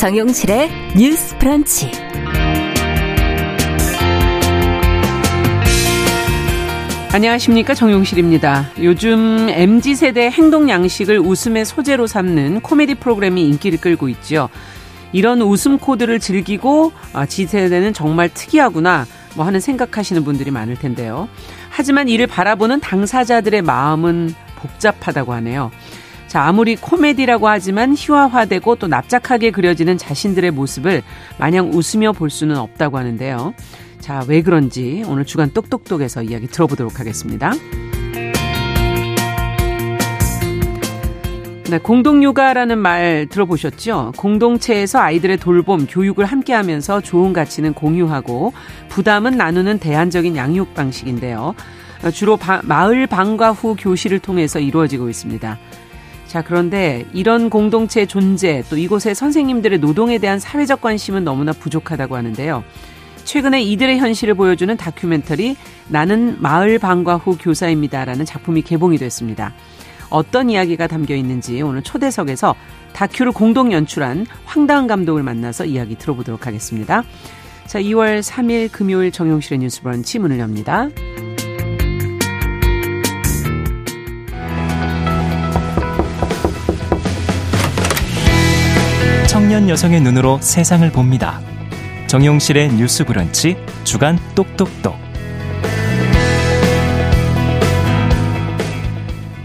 정용실의 뉴스 프런치. 안녕하십니까 정용실입니다. 요즘 MZ 세대 행동 양식을 웃음의 소재로 삼는 코미디 프로그램이 인기를 끌고 있죠. 이런 웃음 코드를 즐기고 아, G세대는 정말 특이하구나 뭐 하는 생각하시는 분들이 많을 텐데요. 하지만 이를 바라보는 당사자들의 마음은 복잡하다고 하네요. 자, 아무리 코미디라고 하지만 희화화되고 또 납작하게 그려지는 자신들의 모습을 마냥 웃으며 볼 수는 없다고 하는데요. 자, 왜 그런지 오늘 주간 똑똑똑에서 이야기 들어보도록 하겠습니다. 네, 공동육아라는 말 들어보셨죠? 공동체에서 아이들의 돌봄, 교육을 함께 하면서 좋은 가치는 공유하고 부담은 나누는 대안적인 양육 방식인데요. 주로 바, 마을 방과 후 교실을 통해서 이루어지고 있습니다. 자, 그런데 이런 공동체 존재, 또 이곳의 선생님들의 노동에 대한 사회적 관심은 너무나 부족하다고 하는데요. 최근에 이들의 현실을 보여주는 다큐멘터리 나는 마을 방과 후 교사입니다라는 작품이 개봉이 됐습니다. 어떤 이야기가 담겨 있는지 오늘 초대석에서 다큐를 공동 연출한 황다은 감독을 만나서 이야기 들어보도록 하겠습니다. 자, 2월 3일 금요일 정용실의 뉴스 브런치 문을 엽니다. 청년 여성의 눈으로 세상을 봅니다. 정용실의 뉴스 브런치 주간 똑똑똑.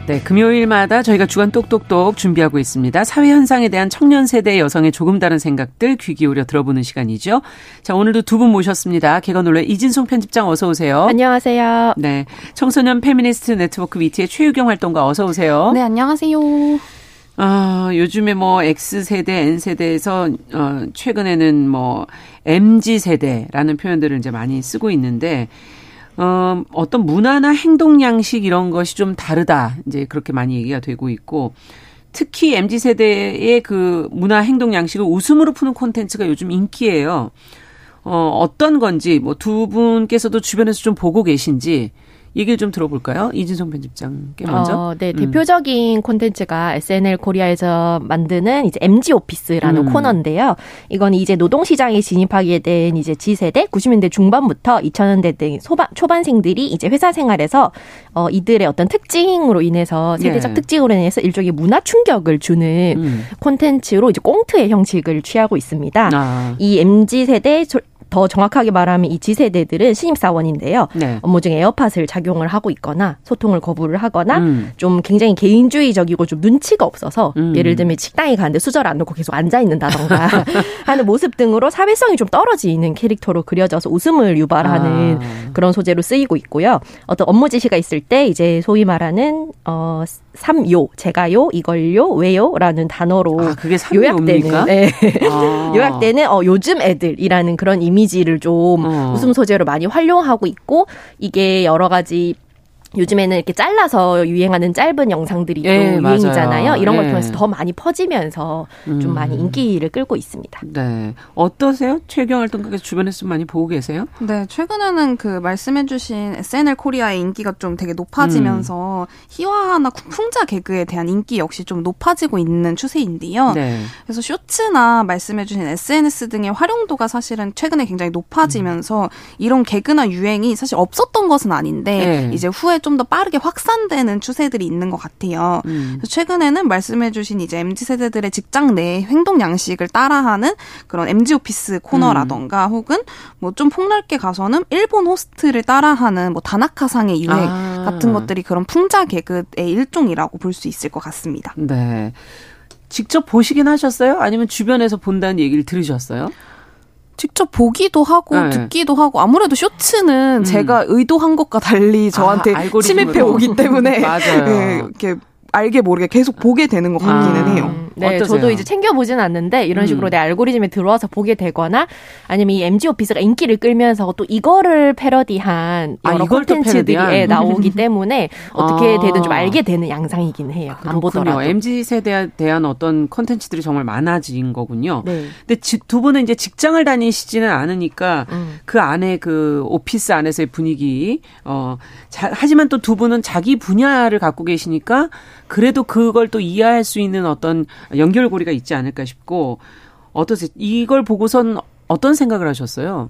네, 금요일마다 저희가 주간 똑똑똑 준비하고 있습니다. 사회 현상에 대한 청년 세대 여성의 조금 다른 생각들 귀 기울여 들어보는 시간이죠. 자, 오늘도 두 분 모셨습니다. 계간홀로 이진송 편집장 어서 오세요. 안녕하세요. 네, 청소년 페미니스트 네트워크 위티의 최유경 활동가 어서 오세요. 네, 안녕하세요. 아, 요즘에 뭐 X세대, N세대에서 어 최근에는 뭐 MZ 세대라는 표현들을 이제 많이 쓰고 있는데 어 어떤 문화나 행동 양식 이런 것이 좀 다르다. 이제 그렇게 많이 얘기가 되고 있고 특히 MZ 세대의 그 문화 행동 양식을 웃음으로 푸는 콘텐츠가 요즘 인기예요. 어 어떤 건지 뭐 두 분께서도 주변에서 좀 보고 계신지 얘기를 좀 들어볼까요? 이진성 편집장께 먼저. 어, 네, 음. 대표적인 콘텐츠가 SNL 코리아에서 만드는 이제 MG 오피스라는 음. 코너인데요. 이건 이제 노동시장에 진입하게 된 이제 G세대 90년대 중반부터 2000년대 등 소반, 초반생들이 이제 회사 생활에서 어, 이들의 어떤 특징으로 인해서 세대적 네. 특징으로 인해서 일종의 문화 충격을 주는 음. 콘텐츠로 이제 꽁트의 형식을 취하고 있습니다. 아. 이 MG 세대 더 정확하게 말하면 이 지세대들은 신입사원인데요. 네. 업무 중에 에어팟을 작용을 하고 있거나 소통을 거부를 하거나 음. 좀 굉장히 개인주의적이고 좀 눈치가 없어서 음. 예를 들면 식당에 가는데 수저를 안 놓고 계속 앉아 있는다던가 하는 모습 등으로 사회성이 좀 떨어지는 캐릭터로 그려져서 웃음을 유발하는 아. 그런 소재로 쓰이고 있고요. 어떤 업무 지시가 있을 때 이제 소위 말하는 어 삼요, 제가요, 이걸요, 왜요라는 단어로 아, 요약되는 네. 아. 요약되는 어 요즘 애들이라는 그런 이미지 를 좀 어. 웃음 소재로 많이 활용하고 있고 이게 여러 가지 요즘에는 이렇게 잘라서 유행하는 짧은 영상들이 예, 유행이잖아요. 맞아요. 이런 걸 예. 통해서 더 많이 퍼지면서 음. 좀 많이 인기를 끌고 있습니다. 네. 어떠세요? 최유경 활동가께서 주변에서 좀 많이 보고 계세요? 네. 최근에는 그 말씀해주신 SNL 코리아의 인기가 좀 되게 높아지면서 음. 희화나 풍자 개그에 대한 인기 역시 좀 높아지고 있는 추세인데요. 네. 그래서 쇼츠나 말씀해주신 SNS 등의 활용도가 사실은 최근에 굉장히 높아지면서 음. 이런 개그나 유행이 사실 없었던 것은 아닌데 네. 이제 후에 좀 더 빠르게 확산되는 추세들이 있는 것 같아요. 음. 최근에는 말씀해주신 이제 mz 세대들의 직장 내 행동 양식을 따라하는 그런 mz 오피스 코너라던가 음. 혹은 뭐 좀 폭넓게 가서는 일본 호스트를 따라하는 뭐 다나카상의 유행 아. 같은 것들이 그런 풍자 개그의 일종이라고 볼 수 있을 것 같습니다. 네. 직접 보시긴 하셨어요? 아니면 주변에서 본다는 얘기를 들으셨어요? 직접 보기도 하고 네. 듣기도 하고 아무래도 쇼츠는 음. 제가 의도한 것과 달리 저한테 아, 침입해 오기 때문에 맞아요. 네, 이렇게 알게 모르게 계속 보게 되는 것 같기는 음. 해요. 네, 어떠세요? 저도 이제 챙겨보진 않는데 이런 식으로 음. 내 알고리즘에 들어와서 보게 되거나 아니면 이 MG 오피스가 인기를 끌면서 또 이거를 패러디한 아, 여러 아, 콘텐츠들이 예, 나오기 때문에 어떻게 아. 되든 좀 알게 되는 양상이긴 해요. 그렇군요. 안 보더라도. MG 세대에 대한 어떤 콘텐츠들이 정말 많아진 거군요. 네. 근데 두 분은 이제 직장을 다니시지는 않으니까 음. 그 안에 그 오피스 안에서의 분위기 어 자, 하지만 또 두 분은 자기 분야를 갖고 계시니까 그래도 그걸 또 이해할 수 있는 어떤 연결고리가 있지 않을까 싶고 어떠세요? 이걸 보고선 어떤 생각을 하셨어요?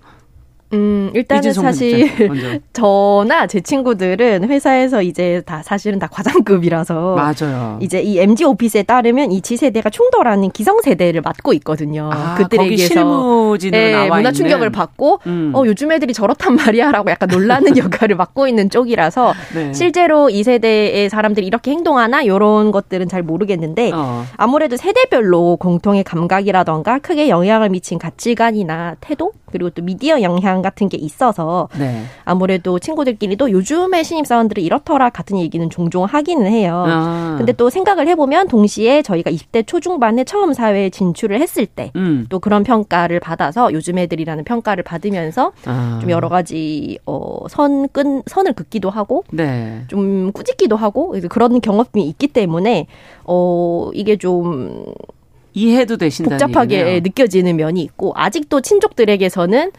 음, 일단은 사실 저나 제 친구들은 회사에서 이제 다 사실은 다 과장급이라서 맞아요. 이제 이 MG 오피스에 따르면 이 지세대가 충돌하는 기성 세대를 맡고 있거든요. 아, 그들에게서 네, 문화 충격을 받고 음. 어 요즘 애들이 저렇단 말이야라고 약간 놀라는 역할을 맡고 있는 쪽이라서 네. 실제로 이 세대의 사람들이 이렇게 행동하나 이런 것들은 잘 모르겠는데 어. 아무래도 세대별로 공통의 감각이라던가 크게 영향을 미친 가치관이나 태도 그리고 또 미디어 영향 같은 게 있어서 네. 아무래도 친구들끼리도 요즘의 신입 사원들이 이렇더라 같은 얘기는 종종 하기는 해요. 아. 근데 또 생각을 해보면 동시에 저희가 20대 초중반에 처음 사회에 진출을 했을 때또 음. 그런 평가를 받아서 요즘 애들이라는 평가를 받으면서 아. 좀 여러 가지 어, 선 끈, 선을 긋기도 하고 네. 좀 꾸짖기도 하고 그런 경험이 있기 때문에 어, 이게 좀 이해도 되신다 복잡하게 얘기네요. 느껴지는 면이 있고 아직도 친족들에게서는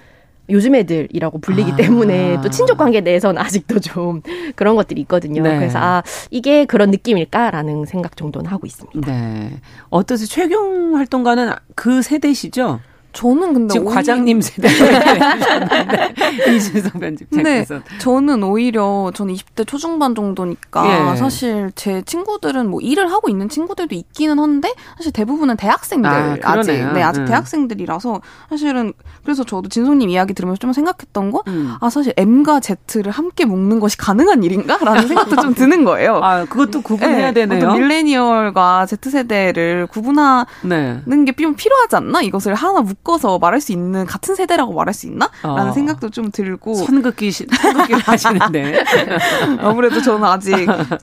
요즘 애들이라고 불리기 아. 때문에 또 친족 관계 내에서는 아직도 좀 그런 것들이 있거든요. 네. 그래서 아 이게 그런 느낌일까라는 생각 정도는 하고 있습니다. 네. 어떠세요? 최경 활동가는 그 세대시죠? 저는 근데 지금 오히려... 과장님 세대 이준성 편집장께서 네, 저는 오히려 저는 20대 초중반 정도니까 예. 사실 제 친구들은 뭐 일을 하고 있는 친구들도 있기는 한데 사실 대부분은 대학생들 아, 직 네, 아직 음. 대학생들이라서 사실은 그래서 저도 진송님 이야기 들으면서 좀 생각했던 거, 음. 아 사실 M과 Z를 함께 먹는 것이 가능한 일인가라는 생각도 좀 드는 거예요. 아 그것도 구분해야 네, 되네요. 밀레니얼과 Z 세대를 구분하는 네. 게좀 필요하지 않나? 이것을 하나 묶 묶어서 말할 수 있는 같은 세대라고 말할 수 있나? 라는 어. 생각도 좀 들고 선긋기 선긋기를 하시는데 아무래도 저는 아직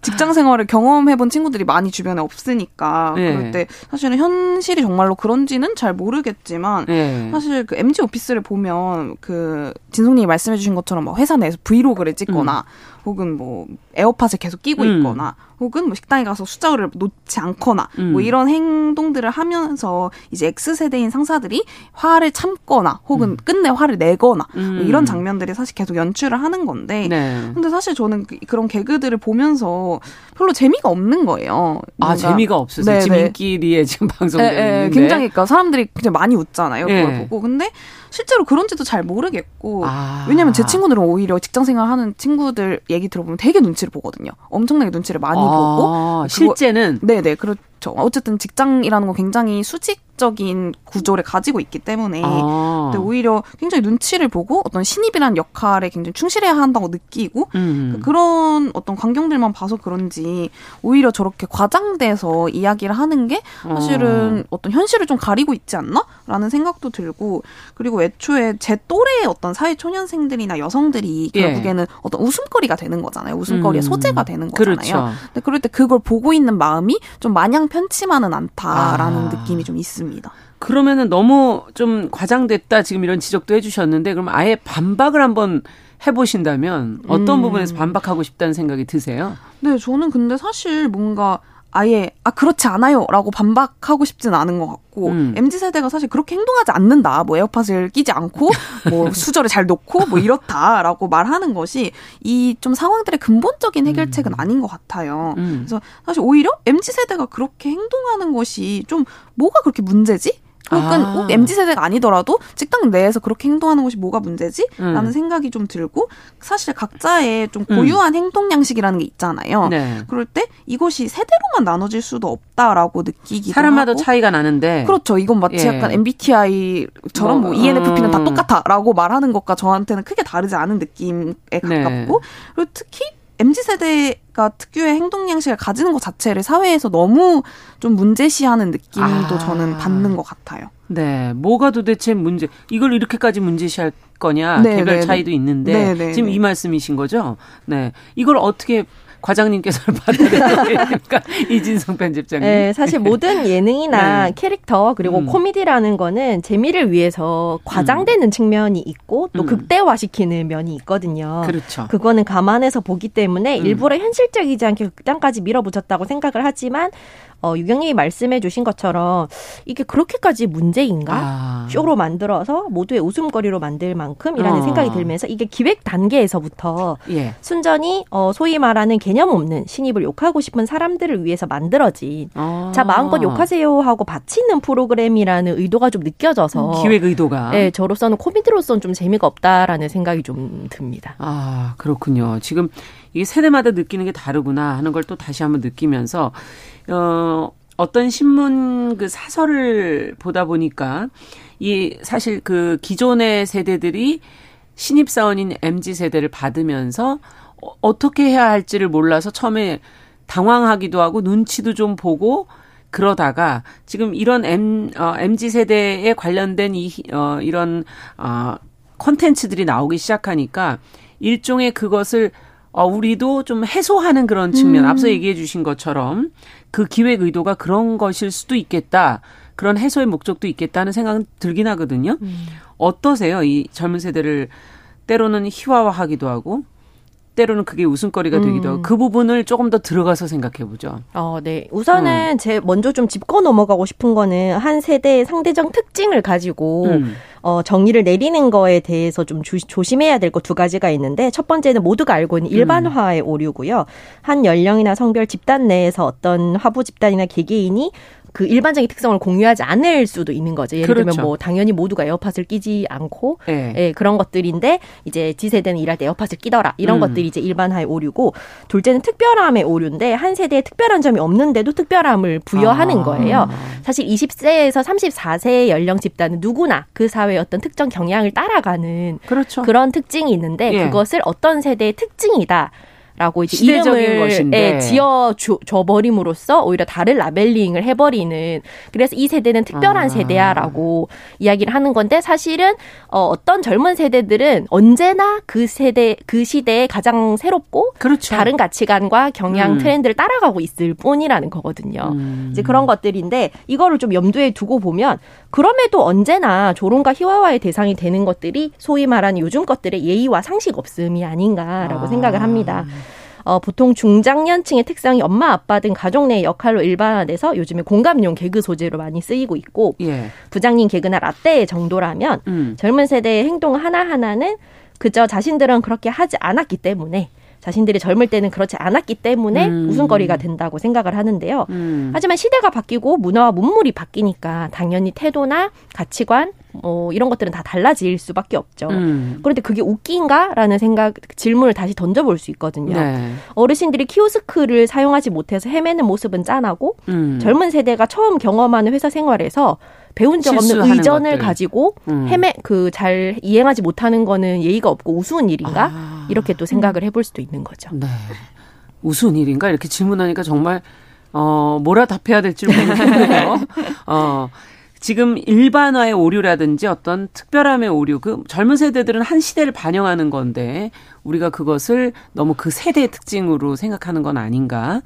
직장 생활을 경험해본 친구들이 많이 주변에 없으니까 네. 그럴 때 사실은 현실이 정말로 그런지는 잘 모르겠지만 네. 사실 그 MG 오피스를 보면 그 진송님이 말씀해주신 것처럼 뭐 회사 내에서 브이로그를 찍거나 음. 혹은 뭐 에어팟을 계속 끼고 음. 있거나 혹은 뭐 식당에 가서 숫자를 놓지 않거나 뭐 음. 뭐 이런 행동들을 하면서 이제 X세대인 상사들이 화를 참거나 혹은 음. 끝내 화를 내거나 뭐 음. 이런 장면들이 사실 계속 연출을 하는 건데 네. 근데 사실 저는 그, 그런 개그들을 보면서 별로 재미가 없는 거예요. 아 재미가 없으세요? 네네. 지민끼리의 지금 방송되는 네, 네. 굉장히 그러니까 사람들이 굉장히 많이 웃잖아요. 그걸 네. 보고 근데 실제로 그런지도 잘 모르겠고 아. 왜냐면 제 친구들은 오히려 직장 생활하는 친구들 얘기 들어보면 되게 눈치를 보거든요. 엄청나게 눈치를 많이 아. 보고 실제는 네네 그렇 그렇죠. 어쨌든 직장이라는 건 굉장히 수직적인 구조를 가지고 있기 때문에 아. 근데 오히려 굉장히 눈치를 보고 어떤 신입이라는 역할에 굉장히 충실해야 한다고 느끼고 음. 그런 어떤 광경들만 봐서 그런지 오히려 저렇게 과장돼서 이야기를 하는 게 사실은 어. 떤 현실을 좀 가리고 있지 않나라는 생각도 들고 그리고 애초에 제 또래의 어떤 사회 초년생들이나 여성들이 예. 결국에는 예. 어떤 웃음거리가 되는 거잖아요. 웃음거리의 음. 소재가 되는 거잖아요. 그렇죠. 근데 그럴 때 그걸 보고 있는 마음이 좀 마냥 편치만은 않다라는 아. 느낌이 좀 있습니다. 그러면은 너무 좀 과장됐다 지금 이런 지적도 해주셨는데 그럼 아예 반박을 한번 해보신다면 어떤 음. 부분에서 반박하고 싶다는 생각이 드세요? 네, 저는 근데 사실 뭔가 아예 아 그렇지 않아요라고 반박하고 싶진 않은 것 같고 음. mz 세대가 사실 그렇게 행동하지 않는다 뭐 에어팟을 끼지 않고 뭐 수저를 잘 놓고 뭐 이렇다라고 말하는 것이 이 좀 상황들의 근본적인 해결책은 음. 아닌 것 같아요. 음. 그래서 사실 오히려 mz 세대가 그렇게 행동하는 것이 좀 뭐가 그렇게 문제지? 혹은 아. 꼭 MZ 세대가 아니더라도 직장 내에서 그렇게 행동하는 것이 뭐가 문제지? 음. 라는 생각이 좀 들고 사실 각자의 좀 고유한 음. 행동 양식이라는 게 있잖아요. 네. 그럴 때 이것이 세대로만 나눠질 수도 없다라고 느끼기도 사람마다 하고. 차이가 나는데 그렇죠. 이건 마치 예. 약간 MBTI처럼 뭐, 뭐 ENFP는 음. 다 똑같아라고 말하는 것과 저한테는 크게 다르지 않은 느낌에 네. 가깝고 네. 그리고 특히 MZ 세대가 특유의 행동 양식을 가지는 것 자체를 사회에서 너무 좀 문제시하는 느낌도 아. 저는 받는 것 같아요. 네, 뭐가 도대체 문제? 이걸 이렇게까지 문제시할 거냐? 네, 개별 네, 네. 차이도 있는데 네, 네, 지금 이 말씀이신 거죠? 네, 이걸 어떻게 과장님께서는 받아들이니까 이진성 편집장님. 네, 사실 모든 예능이나 네. 캐릭터 그리고 음. 코미디라는 거는 재미를 위해서 과장되는 음. 측면이 있고 또 음. 극대화시키는 면이 있거든요. 그렇죠. 그거는 감안해서 보기 때문에 음. 일부러 현실적이지 않게 극단까지 밀어붙였다고 생각을 하지만 어, 유경님이 말씀해 주신 것처럼 이게 그렇게까지 문제인가? 아. 쇼로 만들어서 모두의 웃음거리로 만들 만큼이라는 어. 생각이 들면서 이게 기획 단계에서부터 예. 순전히 어, 소위 말하는 개념 없는 신입을 욕하고 싶은 사람들을 위해서 만들어진 아. 자 마음껏 욕하세요 하고 바치는 프로그램이라는 의도가 좀 느껴져서 음, 기획 의도가 네, 저로서는 코미디로서는 좀 재미가 없다라는 생각이 좀 듭니다. 아 그렇군요. 지금 이게 세대마다 느끼는 게 다르구나 하는 걸 또 다시 한번 느끼면서 어, 어떤 신문 그 사설을 보다 보니까 이 사실 그 기존의 세대들이 신입사원인 MZ 세대를 받으면서 어, 어떻게 해야 할지를 몰라서 처음에 당황하기도 하고 눈치도 좀 보고 그러다가 지금 이런 M, 어, MZ 세대에 관련된 이, 어, 이런, 어, 콘텐츠들이 나오기 시작하니까 일종의 그것을 어, 우리도 좀 해소하는 그런 측면, 음. 앞서 얘기해 주신 것처럼 그 기획 의도가 그런 것일 수도 있겠다. 그런 해소의 목적도 있겠다는 생각은 들긴 하거든요. 음. 어떠세요? 이 젊은 세대를 때로는 희화화하기도 하고 때로는 그게 웃음거리가 되기도 하고 음. 그 부분을 조금 더 들어가서 생각해 보죠. 어, 네. 우선은 음. 제 먼저 좀 짚고 넘어가고 싶은 거는 한 세대의 상대적 특징을 가지고 음. 어, 정의를 내리는 거에 대해서 좀 주, 조심해야 될것두 가지가 있는데 첫 번째는 모두가 알고 있는 일반화의 음. 오류고요. 한 연령이나 성별 집단 내에서 어떤 화부 집단이나 개개인이 그 일반적인 특성을 공유하지 않을 수도 있는 거죠. 예를 그렇죠. 들면 뭐 당연히 모두가 에어팟을 끼지 않고 네. 예, 그런 것들인데 이제 지세대는 일할 때 에어팟을 끼더라 이런 음. 것들이 이제 일반화의 오류고 둘째는 특별함의 오류인데 한 세대에 특별한 점이 없는데도 특별함을 부여하는 아. 거예요. 사실 20세에서 34세 연령 집단은 누구나 그 사회 의 어떤 특정 경향을 따라가는 그렇죠. 그런 특징이 있는데 예. 그것을 어떤 세대의 특징이다. 라고 이제 이름을 것인데. 예, 지어 줘, 버림으로써 오히려 다른 라벨링을 해버리는 그래서 이 세대는 특별한 아. 세대야라고 이야기를 하는 건데 사실은 어, 어떤 젊은 세대들은 언제나 그 세대 그 시대에 가장 새롭고 그렇죠. 다른 가치관과 경향 음. 트렌드를 따라가고 있을 뿐이라는 거거든요. 음. 이제 그런 것들인데 이거를 좀 염두에 두고 보면 그럼에도 언제나 조롱과 희화화의 대상이 되는 것들이 소위 말하는 요즘 것들의 예의와 상식 없음이 아닌가라고 아. 생각을 합니다. 어, 보통 중장년층의 특성이 엄마 아빠 등 가족 내 역할로 일반화돼서 요즘에 공감용 개그 소재로 많이 쓰이고 있고 예. 부장님 개그나 라떼의 정도라면 음. 젊은 세대의 행동 하나하나는 그저 자신들은 그렇게 하지 않았기 때문에 자신들이 젊을 때는 그렇지 않았기 때문에 음. 웃음거리가 된다고 생각을 하는데요. 음. 하지만 시대가 바뀌고 문화와 문물이 바뀌니까 당연히 태도나 가치관 뭐 이런 것들은 다 달라질 수밖에 없죠. 음. 그런데 그게 웃긴가라는 생각 질문을 다시 던져볼 수 있거든요. 네. 어르신들이 키오스크를 사용하지 못해서 헤매는 모습은 짠하고 음. 젊은 세대가 처음 경험하는 회사 생활에서 배운 적 없는 의전을 것들. 가지고 음. 헤매 그 잘 이행하지 못하는 거는 예의가 없고 우스운 일인가 아. 이렇게 또 생각을 해볼 수도 있는 거죠. 네. 우스운 일인가 이렇게 질문하니까 정말 어 뭐라 답해야 될지 모르겠네요. 어. 지금 일반화의 오류라든지 어떤 특별함의 오류, 그 젊은 세대들은 한 시대를 반영하는 건데 우리가 그것을 너무 그 세대의 특징으로 생각하는 건 아닌가.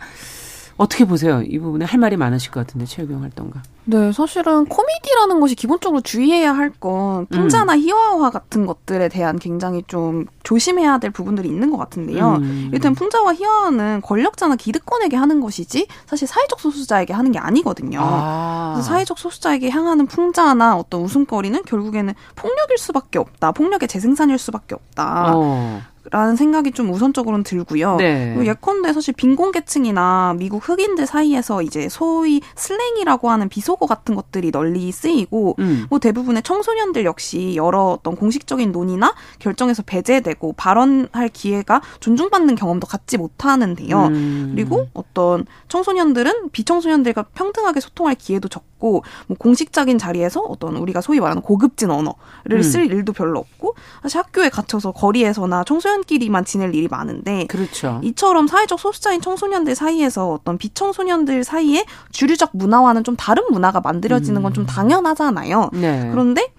어떻게 보세요? 이 부분에 할 말이 많으실 것 같은데 최유경 활동가. 네, 사실은 코미디라는 것이 기본적으로 주의해야 할 건 풍자나 음. 희화화 같은 것들에 대한 굉장히 좀 조심해야 될 부분들이 있는 것 같은데요. 음. 일단 풍자와 희화화는 권력자나 기득권에게 하는 것이지 사실 사회적 소수자에게 하는 게 아니거든요. 아. 그래서 사회적 소수자에게 향하는 풍자나 어떤 웃음거리는 결국에는 폭력일 수밖에 없다. 폭력의 재생산일 수밖에 없다. 어. 라는 생각이 좀 우선적으로는 들고요. 네. 예컨대 사실 빈곤계층이나 미국 흑인들 사이에서 이제 소위 슬랭이라고 하는 비속어 같은 것들이 널리 쓰이고 음. 뭐 대부분의 청소년들 역시 여러 어떤 공식적인 논의나 결정에서 배제되고 발언할 기회가 존중받는 경험도 갖지 못하는데요. 음. 그리고 어떤 청소년들은 비청소년들과 평등하게 소통할 기회도 적고 뭐 공식적인 자리에서 어떤 우리가 소위 말하는 고급진 언어를 음. 쓸 일도 별로 없고 사실 학교에 갇혀서 거리에서나 청소년 청소년끼리만 지낼 일이 많은데 그렇죠. 이처럼 사회적 소수자인 청소년들 사이에서 어떤 비청소년들 사이에 주류적 문화와는 좀 다른 문화가 만들어지는 건좀 음. 당연하잖아요. 네. 그런데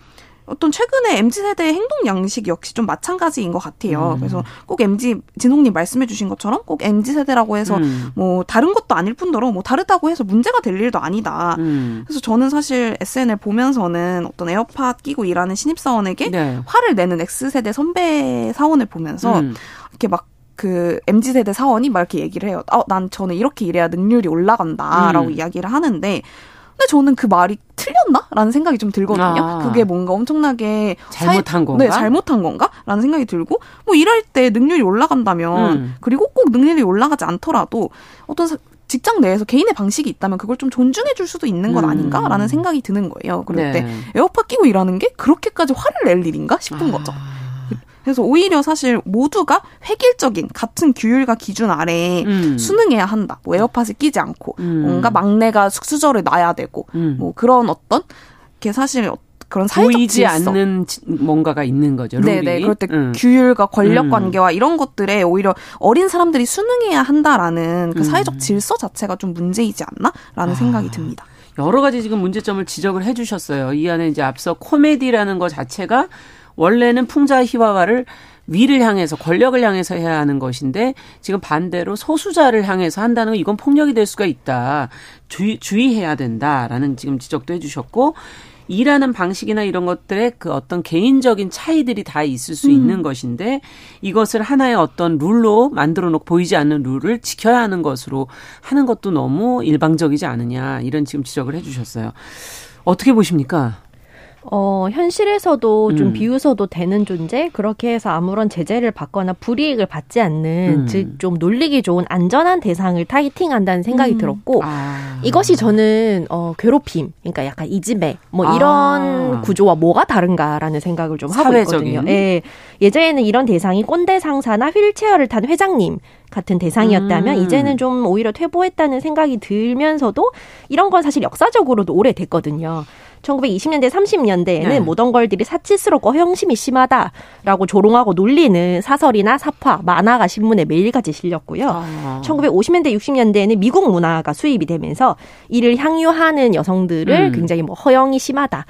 어떤 최근에 MZ 세대의 행동 양식 역시 좀 마찬가지인 것 같아요. 음. 그래서 꼭 MZ 진홍님 말씀해주신 것처럼 꼭 MZ 세대라고 해서 음. 뭐 다른 것도 아닐 뿐더러 뭐 다르다고 해서 문제가 될 일도 아니다. 음. 그래서 저는 사실 SNL 보면서는 어떤 에어팟 끼고 일하는 신입 사원에게 네. 화를 내는 X 세대 선배 사원을 보면서 음. 이렇게 막그 MZ 세대 사원이 막 이렇게 얘기를 해요. 어, 난 저는 이렇게 일해야 능률이 올라간다라고 음. 이야기를 하는데 근데 저는 그 말이 틀렸나?라는 생각이 좀 들거든요. 아. 그게 뭔가 엄청나게 잘못한 사회, 건가? 네, 잘못한 건가?라는 생각이 들고 뭐 일할 때 능률이 올라간다면 음. 그리고 꼭 능률이 올라가지 않더라도 어떤 사, 직장 내에서 개인의 방식이 있다면 그걸 좀 존중해 줄 수도 있는 것 음. 아닌가라는 생각이 드는 거예요. 그럴 네. 때 에어팟 끼고 일하는 게 그렇게까지 화를 낼 일인가 싶은 아. 거죠. 그래서 오히려 사실 모두가 획일적인 같은 규율과 기준 아래에 음. 수능해야 한다. 뭐 에어팟을 끼지 않고 음. 뭔가 막내가 숙수저를 놔야 되고 음. 뭐 그런 어떤 게 사실 그런 사회적 보이지 질서. 않는 뭔가가 있는 거죠. 룰이. 네네. 그럴 때 음. 규율과 권력 음. 관계와 이런 것들에 오히려 어린 사람들이 수능해야 한다라는 그 음. 사회적 질서 자체가 좀 문제이지 않나라는 아. 생각이 듭니다. 여러 가지 지금 문제점을 지적을 해주셨어요. 이 안에 이제 앞서 코미디라는 것 자체가 원래는 풍자 희화화를 위를 향해서 권력을 향해서 해야 하는 것인데 지금 반대로 소수자를 향해서 한다는 건 이건 폭력이 될 수가 있다. 주의, 주의해야 된다라는 지금 지적도 해주셨고 일하는 방식이나 이런 것들의 그 어떤 개인적인 차이들이 다 있을 수 음. 있는 것인데 이것을 하나의 어떤 룰로 만들어 놓고 보이지 않는 룰을 지켜야 하는 것으로 하는 것도 너무 일방적이지 않느냐 이런 지금 지적을 해주셨어요. 어떻게 보십니까? 어, 현실에서도 좀 음. 비웃어도 되는 존재, 그렇게 해서 아무런 제재를 받거나 불이익을 받지 않는, 음. 즉, 좀 놀리기 좋은 안전한 대상을 타이팅한다는 생각이 음. 들었고, 아. 이것이 저는, 어, 괴롭힘, 그러니까 약간 이지배, 뭐 이런 아. 구조와 뭐가 다른가라는 생각을 좀 하고 사회적인. 있거든요. 예. 예전에는 이런 대상이 꼰대 상사나 휠체어를 탄 회장님, 같은 대상이었다면 음. 이제는 좀 오히려 퇴보했다는 생각이 들면서도 이런 건 사실 역사적으로도 오래됐거든요. 1920년대, 30년대에는 네. 모던 걸들이 사치스럽고 허영심이 심하다라고 조롱하고 놀리는 사설이나 사파, 만화가 신문에 매일같이 실렸고요. 아. 1950년대, 60년대에는 미국 문화가 수입이 되면서 이를 향유하는 여성들을 음. 굉장히 뭐 허영이 심하다.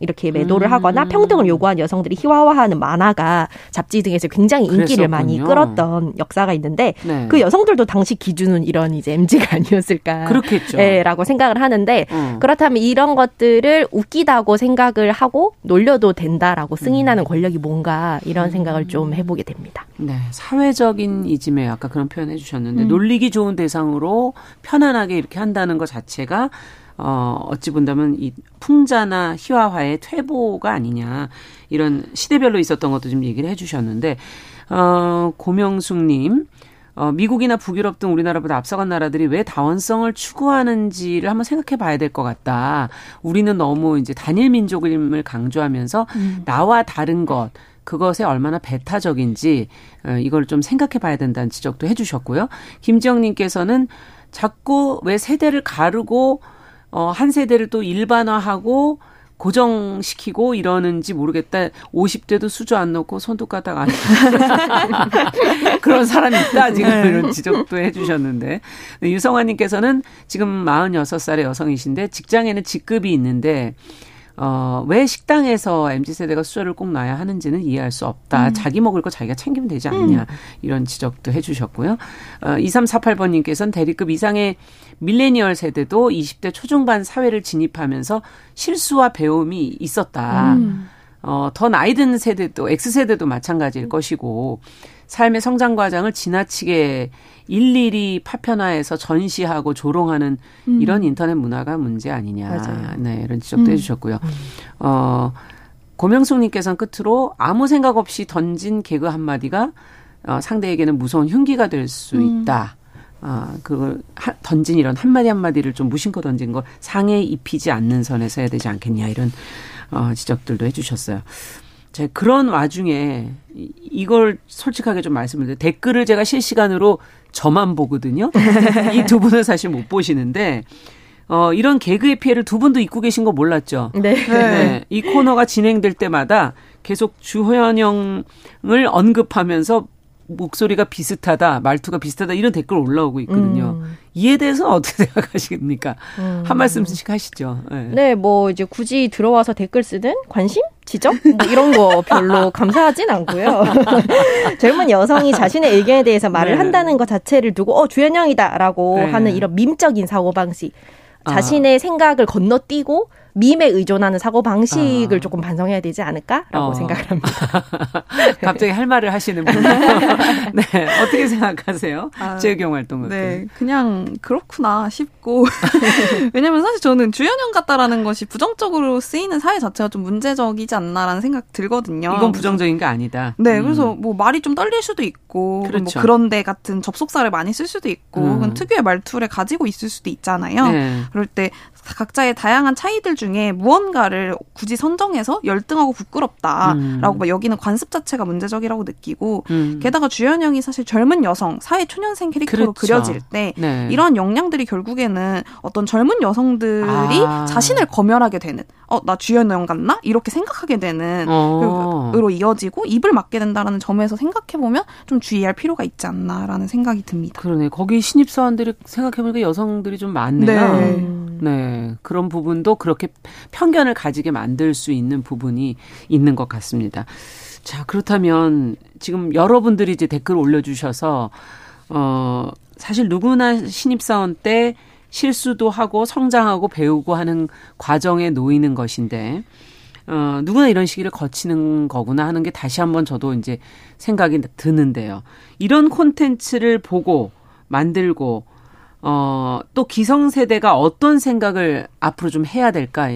이렇게 매도를 음. 하거나 평등을 요구한 여성들이 희화화하는 만화가 잡지 등에서 굉장히 인기를 그랬었군요. 많이 끌었던 역사가 있는데 네. 그 여성들도 당시 기준은 이런 이제 MG가 아니었을까. 그렇겠죠. 예, 라고 생각을 하는데 음. 그렇다면 이런 것들을 웃기다고 생각을 하고 놀려도 된다라고 승인하는 음. 권력이 뭔가 이런 생각을 좀 해보게 됩니다. 네. 사회적인 이즘에 아까 그런 표현 해주셨는데 음. 놀리기 좋은 대상으로 편안하게 이렇게 한다는 것 자체가 어, 어찌 본다면 이 풍자나 희화화의 퇴보가 아니냐 이런 시대별로 있었던 것도 좀 얘기를 해주셨는데 어, 고명숙님. 어, 미국이나 북유럽 등 우리나라보다 앞서간 나라들이 왜 다원성을 추구하는지를 한번 생각해 봐야 될 것 같다. 우리는 너무 이제 단일 민족임을 강조하면서 음. 나와 다른 것, 그것에 얼마나 배타적인지 어, 이걸 좀 생각해 봐야 된다는 지적도 해 주셨고요. 김지영님께서는 자꾸 왜 세대를 가르고 어, 한 세대를 또 일반화하고 고정시키고 이러는지 모르겠다. 50대도 수저 안 넣고 손톱가락 안 그런 사람이 있다. 지금 네. 이런 지적도 해주셨는데. 유성환님께서는 지금 46살의 여성이신데 직장에는 직급이 있는데 어, 왜 식당에서 MZ세대가 수저를 꼭 놔야 하는지는 이해할 수 없다. 음. 자기 먹을 거 자기가 챙기면 되지 않느냐. 음. 이런 지적도 해 주셨고요. 어, 2348번 님께서는 대리급 이상의 밀레니얼 세대도 20대 초중반 사회를 진입하면서 실수와 배움이 있었다. 음. 어, 더 나이 든 세대도, X세대도 마찬가지일 것이고, 삶의 성장 과정을 지나치게 일일이 파편화해서 전시하고 조롱하는 음. 이런 인터넷 문화가 문제 아니냐. 맞아요. 네, 이런 지적도 음. 해주셨고요. 음. 어, 고명숙님께서는 끝으로 아무 생각 없이 던진 개그 한마디가 어, 상대에게는 무서운 흉기가 될수 음. 있다. 아, 그걸 하, 던진 이런 한마디 한마디를 좀 무심코 던진 걸 상에 입히지 않는 선에서 해야 되지 않겠냐 이런 어, 지적들도 해주셨어요. 제 그런 와중에 이걸 솔직하게 좀 말씀을 드려요. 댓글을 제가 실시간으로 저만 보거든요. 이 두 분은 사실 못 보시는데 어, 이런 개그의 피해를 두 분도 입고 계신 거 몰랐죠. 네. 네. 이 코너가 진행될 때마다 계속 주호연영을 언급하면서 목소리가 비슷하다, 말투가 비슷하다 이런 댓글 올라오고 있거든요. 음. 이에 대해서 어떻게 생각하십니까? 음. 한 말씀씩 하시죠. 네. 네, 뭐 이제 굳이 들어와서 댓글 쓰든 관심, 지적 뭐 이런 거 별로 감사하진 않고요. 젊은 여성이 자신의 의견에 대해서 말을 네. 한다는 것 자체를 두고 어 주연영이다라고 네. 하는 이런 밈적인 사고 방식. 자신의 아. 생각을 건너뛰고 밈에 의존하는 사고 방식을 아. 조금 반성해야 되지 않을까라고 어. 생각을 합니다. 갑자기 할 말을 하시는 분. 네, 어떻게 생각하세요? 아, 재경 활동 네, 그냥 그렇구나 싶고 왜냐면 사실 저는 주연형 같다라는 것이 부정적으로 쓰이는 사회 자체가 좀 문제적이지 않나라는 생각 들거든요. 이건 부정적인 게 아니다. 네, 음. 그래서 뭐 말이 좀 떨릴 수도 있고 뭐 그렇죠. 뭐 그런데 같은 접속사를 많이 쓸 수도 있고 음. 특유의 말투를 가지고 있을 수도 있잖아요. 네. 그럴 때 각자의 다양한 차이들 중에 무언가를 굳이 선정해서 열등하고 부끄럽다라고 음. 여기는 관습 자체가 문제적이라고 느끼고 음. 게다가 주연형이 사실 젊은 여성 사회 초년생 캐릭터로 그렇죠. 그려질 때 네. 이러한 역량들이 결국에는 어떤 젊은 여성들이 아. 자신을 검열하게 되는 어 나 주연형 같나 이렇게 생각하게 되는 어. 으로 이어지고 입을 맞게 된다라는 점에서 생각해 보면 좀 주의할 필요가 있지 않나라는 생각이 듭니다. 그러네 거기 신입 사원들이 생각해 보니까 여성들이 좀 많네요. 네. 네. 그런 부분도 그렇게 편견을 가지게 만들 수 있는 부분이 있는 것 같습니다. 자, 그렇다면 지금 여러분들이 이제 댓글 올려 주셔서, 어, 사실 누구나 신입사원 때 실수도 하고 성장하고 배우고 하는 과정에 놓이는 것인데, 어, 누구나 이런 시기를 거치는 거구나 하는 게 다시 한번 저도 이제 생각이 드는데요. 이런 콘텐츠를 보고 만들고 어, 또 기성세대가 어떤 생각을 앞으로 좀 해야 될까?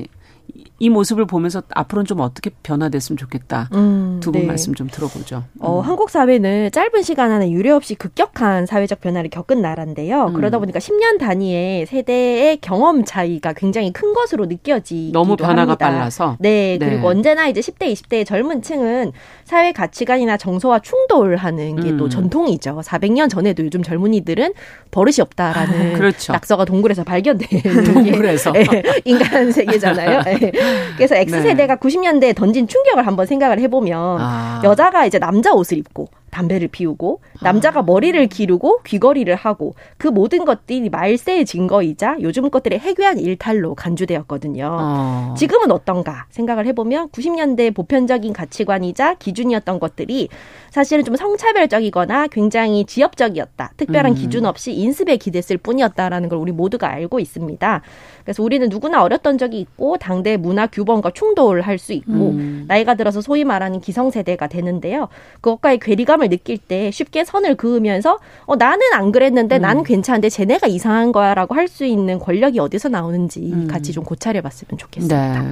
이 모습을 보면서 앞으로는 좀 어떻게 변화됐으면 좋겠다. 음, 두분 네. 말씀 좀 들어보죠. 어, 음. 한국 사회는 짧은 시간 안에 유례 없이 급격한 사회적 변화를 겪은 나라인데요. 음. 그러다 보니까 10년 단위의 세대의 경험 차이가 굉장히 큰 것으로 느껴지 너무 변화가 합니다. 빨라서. 네, 네, 그리고 언제나 이제 10대, 20대의 젊은 층은 사회 가치관이나 정서와 충돌하는 게또 음. 전통이죠. 400년 전에도 요즘 젊은이들은 버릇이 없다라는 그렇죠. 낙서가 동굴에서 발견되는 동굴에서 네, 인간 세계잖아요. 네. 그래서 X세대가 네. 90년대에 던진 충격을 한번 생각을 해보면 아. 여자가 이제 남자 옷을 입고 담배를 피우고 남자가 아. 머리를 기르고 귀걸이를 하고 그 모든 것들이 말세의 증거이자 요즘 것들의 해괴한 일탈로 간주되었거든요. 어. 지금은 어떤가 생각을 해보면 90년대 보편적인 가치관이자 기준이었던 것들이 사실은 좀 성차별적이거나 굉장히 지역적이었다. 특별한 음. 기준 없이 인습에 기댔을 뿐이었다라는 걸 우리 모두가 알고 있습니다. 그래서 우리는 누구나 어렸던 적이 있고 당대 문화 규범과 충돌할 수 있고 음. 나이가 들어서 소위 말하는 기성세대가 되는데요. 그것과의 괴리감을 느낄 때 쉽게 선을 그으면서 어, 나는 안 그랬는데 음. 나는 괜찮은데 쟤네가 이상한 거야라고 할 수 있는 권력이 어디서 나오는지 음. 같이 좀 고찰해 봤으면 좋겠습니다. 네.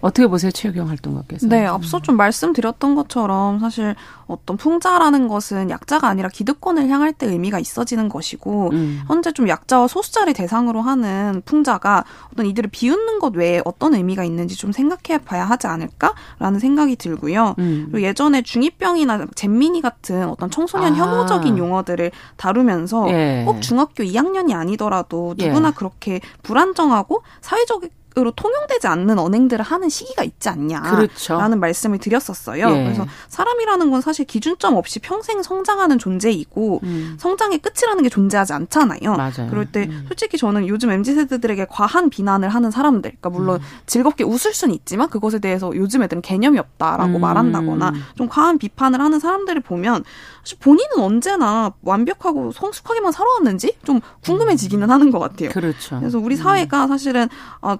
어떻게 보세요, 최유경 활동가께서? 네, 앞서 좀 말씀드렸던 것처럼 사실 어떤 풍자라는 것은 약자가 아니라 기득권을 향할 때 의미가 있어지는 것이고 음. 현재 좀 약자와 소수자를 대상으로 하는 풍자가 어떤 이들을 비웃는 것 외에 어떤 의미가 있는지 좀 생각해 봐야 하지 않을까라는 생각이 들고요. 음. 그리고 예전에 중이병이나 잼민이 같은 어떤 청소년 아. 혐오적인 용어들을 다루면서 예. 꼭 중학교 2학년이 아니더라도 누구나 예. 그렇게 불안정하고 사회적 으로 통용되지 않는 언행들을 하는 시기가 있지 않냐라는 그렇죠. 말씀을 드렸었어요. 예. 그래서 사람이라는 건 사실 기준점 없이 평생 성장하는 존재이고 음. 성장의 끝이라는 게 존재하지 않잖아요. 맞아요. 그럴 때 음. 솔직히 저는 요즘 mz 세대들에게 과한 비난을 하는 사람들, 그러니까 물론 음. 즐겁게 웃을 수는 있지만 그것에 대해서 요즘 애들은 개념이 없다라고 음. 말한다거나 좀 과한 비판을 하는 사람들을 보면 사실 본인은 언제나 완벽하고 성숙하게만 살아왔는지 좀 궁금해지기는 하는 것 같아요. 그렇죠. 그래서 우리 사회가 사실은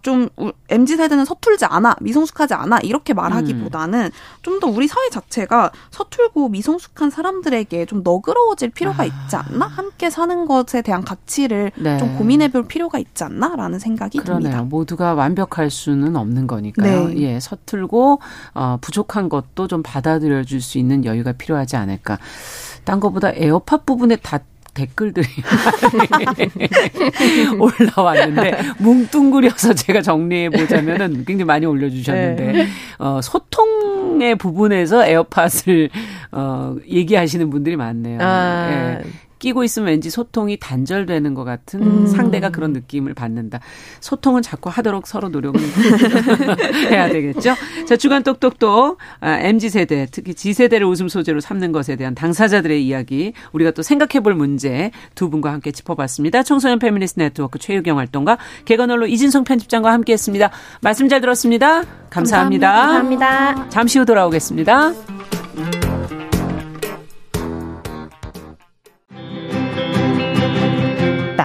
좀 mz 세대는 서툴지 않아, 미성숙하지 않아 이렇게 말하기보다는 음. 좀더 우리 사회 자체가 서툴고 미성숙한 사람들에게 좀 너그러워질 필요가 아. 있지 않나? 함께 사는 것에 대한 가치를 네. 좀 고민해볼 필요가 있지 않나라는 생각이 그러네요. 듭니다. 모두가 완벽할 수는 없는 거니까요. 네. 예, 서툴고 어, 부족한 것도 좀 받아들여줄 수 있는 여유가 필요하지 않을까. 딴 것보다 에어팟 부분에 다 댓글들이 올라왔는데 뭉뚱그려서 제가 정리해 보자면은 굉장히 많이 올려주셨는데 네. 어, 소통의 부분에서 에어팟을 어, 얘기하시는 분들이 많네요. 아. 예. 끼고 있으면 왠지 소통이 단절되는 것 같은 음. 상대가 그런 느낌을 받는다. 소통은 자꾸 하도록 서로 노력을 해야 되겠죠. 자, 주간 똑똑똑 아, MZ 세대, 특히 Z 세대를 웃음 소재로 삼는 것에 대한 당사자들의 이야기, 우리가 또 생각해볼 문제 두 분과 함께 짚어봤습니다. 청소년 페미니스트 네트워크 최유경 활동가 개건홀로 이진성 편집장과 함께했습니다. 말씀 잘 들었습니다. 감사합니다. 감사합니다. 감사합니다. 잠시 후 돌아오겠습니다.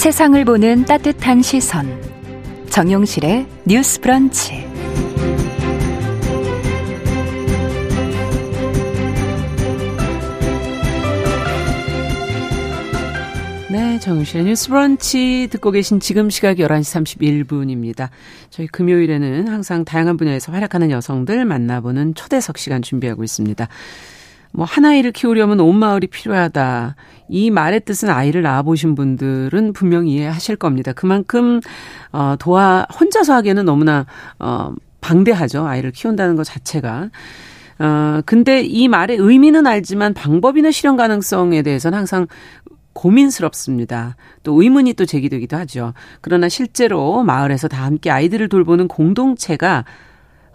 세상을 보는 따뜻한 시선. 정용실의 뉴스 브런치. 네, 정유실의 뉴스 브런치 듣고 계신 지금 시각 11시 31분입니다. 저희 금요일에는 항상 다양한 분야에서 활약하는 여성들 만나보는 초대석 시간 준비하고 있습니다. 뭐, 한 아이를 키우려면 온 마을이 필요하다. 이 말의 뜻은 아이를 낳아보신 분들은 분명히 이해하실 겁니다. 그만큼, 어, 도와, 혼자서 하기에는 너무나, 어, 방대하죠. 아이를 키운다는 것 자체가. 어, 근데 이 말의 의미는 알지만 방법이나 실현 가능성에 대해서는 항상 고민스럽습니다. 또 의문이 또 제기되기도 하죠. 그러나 실제로 마을에서 다 함께 아이들을 돌보는 공동체가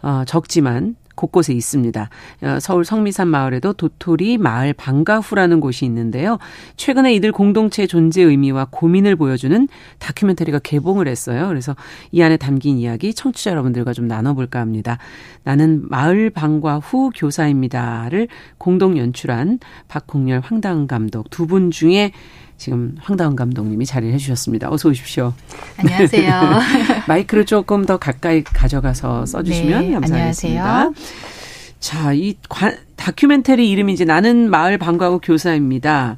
어, 적지만 곳곳에 있습니다. 어, 서울 성미산 마을에도 도토리 마을 방가후라는 곳이 있는데요. 최근에 이들 공동체 존재 의미와 고민을 보여주는 다큐멘터리가 개봉을 했어요. 그래서 이 안에 담긴 이야기 청취자 여러분들과 좀 나눠볼까 합니다. 나는 마을 방과후 교사입니다를 공동 연출한 박홍렬 황당 감독 두 분 중에 지금 황다은 감독님이 자리를 해주셨습니다. 어서 오십시오. 안녕하세요. 마이크를 조금 더 가까이 가져가서 써주시면 네, 감사하겠습니다. 안녕하세요. 자, 이 다큐멘터리 이름이 이제 나는 마을 방과 후 교사입니다.